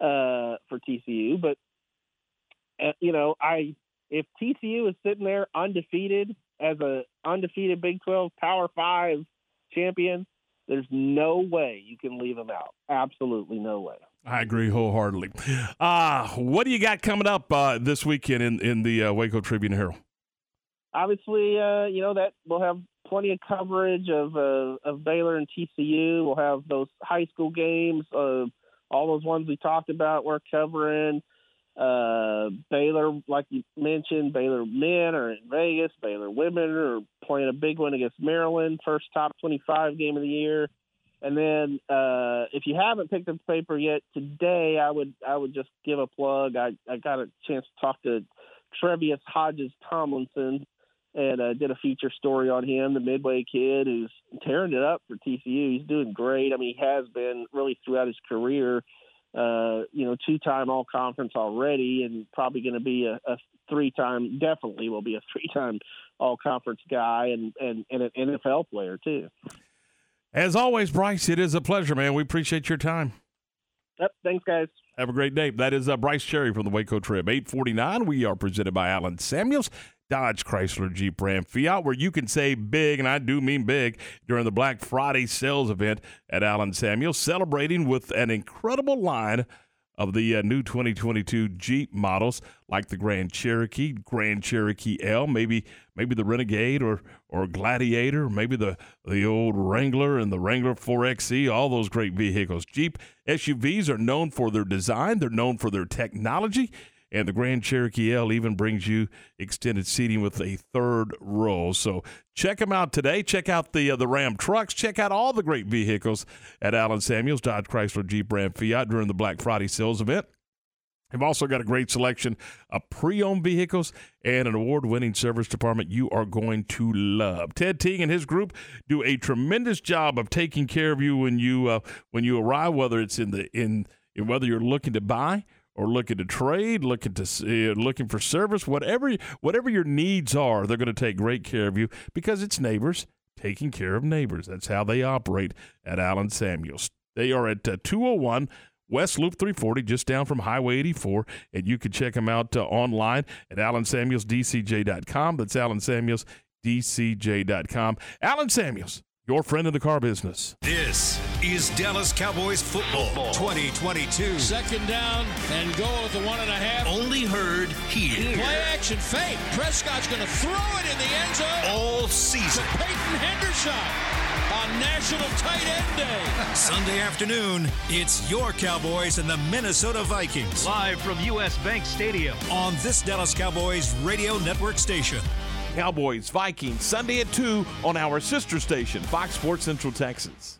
uh, for TCU. But uh, you know, I if TCU is sitting there undefeated as a undefeated Big 12 Power Five champion, there's no way you can leave them out. Absolutely no way. I agree wholeheartedly. Uh, what do you got coming up uh, this weekend in, in the uh, Waco Tribune Herald? Obviously, uh, you know that we'll have plenty of coverage of uh, of Baylor and TCU. We'll have those high school games, uh, all those ones we talked about. We're covering. Uh, Baylor, like you mentioned, Baylor men are in Vegas. Baylor women are playing a big one against Maryland, first top 25 game of the year. And then, uh, if you haven't picked up the paper yet today, I would I would just give a plug. I, I got a chance to talk to Tre'Vius Hodges Tomlinson and uh, did a feature story on him, the Midway kid who's tearing it up for TCU. He's doing great. I mean, he has been really throughout his career uh, you know, two time all conference already and probably going to be a, a three time, definitely will be a three time all conference guy and, and, and an NFL player too. As always, Brice, it is a pleasure, man. We appreciate your time. Yep. Thanks, guys. Have a great day. That is uh, Brice Cherry from the Waco Trib. 849. We are presented by Allen Samuels. Dodge, Chrysler, Jeep, Ram, Fiat, where you can save big, and I do mean big, during the Black Friday sales event at Allen Samuel, celebrating with an incredible line of the uh, new 2022 Jeep models like the Grand Cherokee, Grand Cherokee L, maybe maybe the Renegade or or Gladiator, maybe the the old Wrangler and the Wrangler 4XE, all those great vehicles. Jeep SUVs are known for their design, they're known for their technology, and the Grand Cherokee L even brings you extended seating with a third row. So check them out today. Check out the uh, the Ram trucks. Check out all the great vehicles at Allen Samuels, Dodge Chrysler, Jeep, Ram, Fiat during the Black Friday sales event. They've also got a great selection of pre owned vehicles and an award winning service department you are going to love. Ted Teague and his group do a tremendous job of taking care of you when you uh, when you arrive, whether it's in the in whether you're looking to buy or looking to trade, looking to uh, looking for service, whatever whatever your needs are, they're going to take great care of you because it's neighbors taking care of neighbors. That's how they operate at Allen Samuels. They are at uh, 201 West Loop 340, just down from Highway 84, and you can check them out uh, online at AllenSamuelsDCJ.com. That's AllenSamuelsDCJ.com. Allen Samuels your friend in the car business. This is Dallas Cowboys football, 2022. Second down and goal at the one and a half. Only heard here. Play action fake. Prescott's going to throw it in the end zone. All season. To Peyton Hendershot on National Tight End Day. Sunday afternoon, it's your Cowboys and the Minnesota Vikings. Live from U.S. Bank Stadium. On this Dallas Cowboys radio network station. Cowboys, Vikings, Sunday at 2 on our sister station, Fox Sports Central Texas.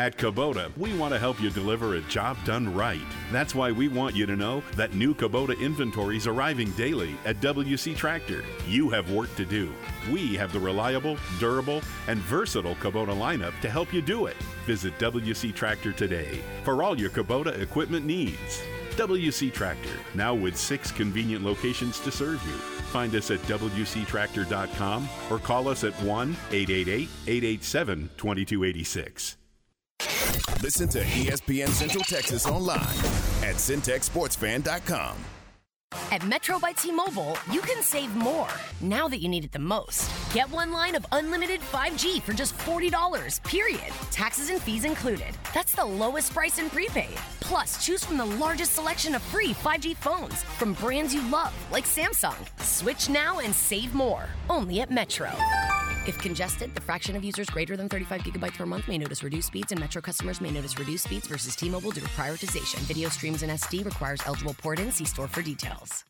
At Kubota, we want to help you deliver a job done right. That's why we want you to know that new Kubota inventory is arriving daily at WC Tractor. You have work to do. We have the reliable, durable, and versatile Kubota lineup to help you do it. Visit WC Tractor today for all your Kubota equipment needs. WC Tractor, now with six convenient locations to serve you. Find us at WCTractor.com or call us at 1 888 887 2286. Listen to ESPN Central Texas online at centexsportsfan.com. At Metro by T-Mobile, you can save more now that you need it the most. Get one line of unlimited 5G for just $40, period. Taxes and fees included. That's the lowest price in prepaid. Plus, choose from the largest selection of free 5G phones from brands you love, like Samsung. Switch now and save more. Only at Metro. If congested, the fraction of users greater than 35 gigabytes per month may notice reduced speeds, and Metro customers may notice reduced speeds versus T-Mobile due to prioritization. Video streams in SD requires eligible port-in. See store for details.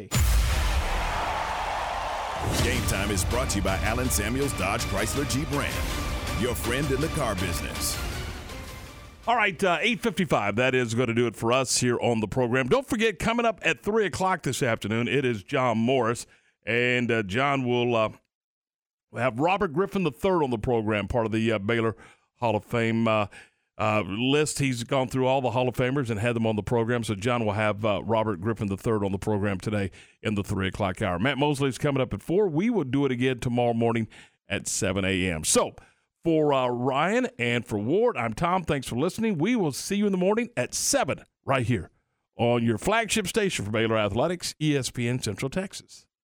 Game Time is brought to you by Allen Samuels Dodge Chrysler Jeep Ram, your friend in the car business. All right, uh, 8.55, that is going to do it for us here on the program. Don't forget, coming up at 3 o'clock this afternoon, it is John Morris, and uh, John will uh, have Robert Griffin III on the program, part of the uh, Baylor Hall of Fame uh, list. He's gone through all the Hall of Famers and had them on the program. So John will have uh, Robert Griffin III on the program today in the three o'clock hour. Matt Mosley is coming up at four. We will do it again tomorrow morning at 7 a.m. So for uh, Ryan and for Ward, I'm Tom. Thanks for listening. We will see you in the morning at 7 right here on your flagship station for Baylor Athletics, ESPN Central Texas.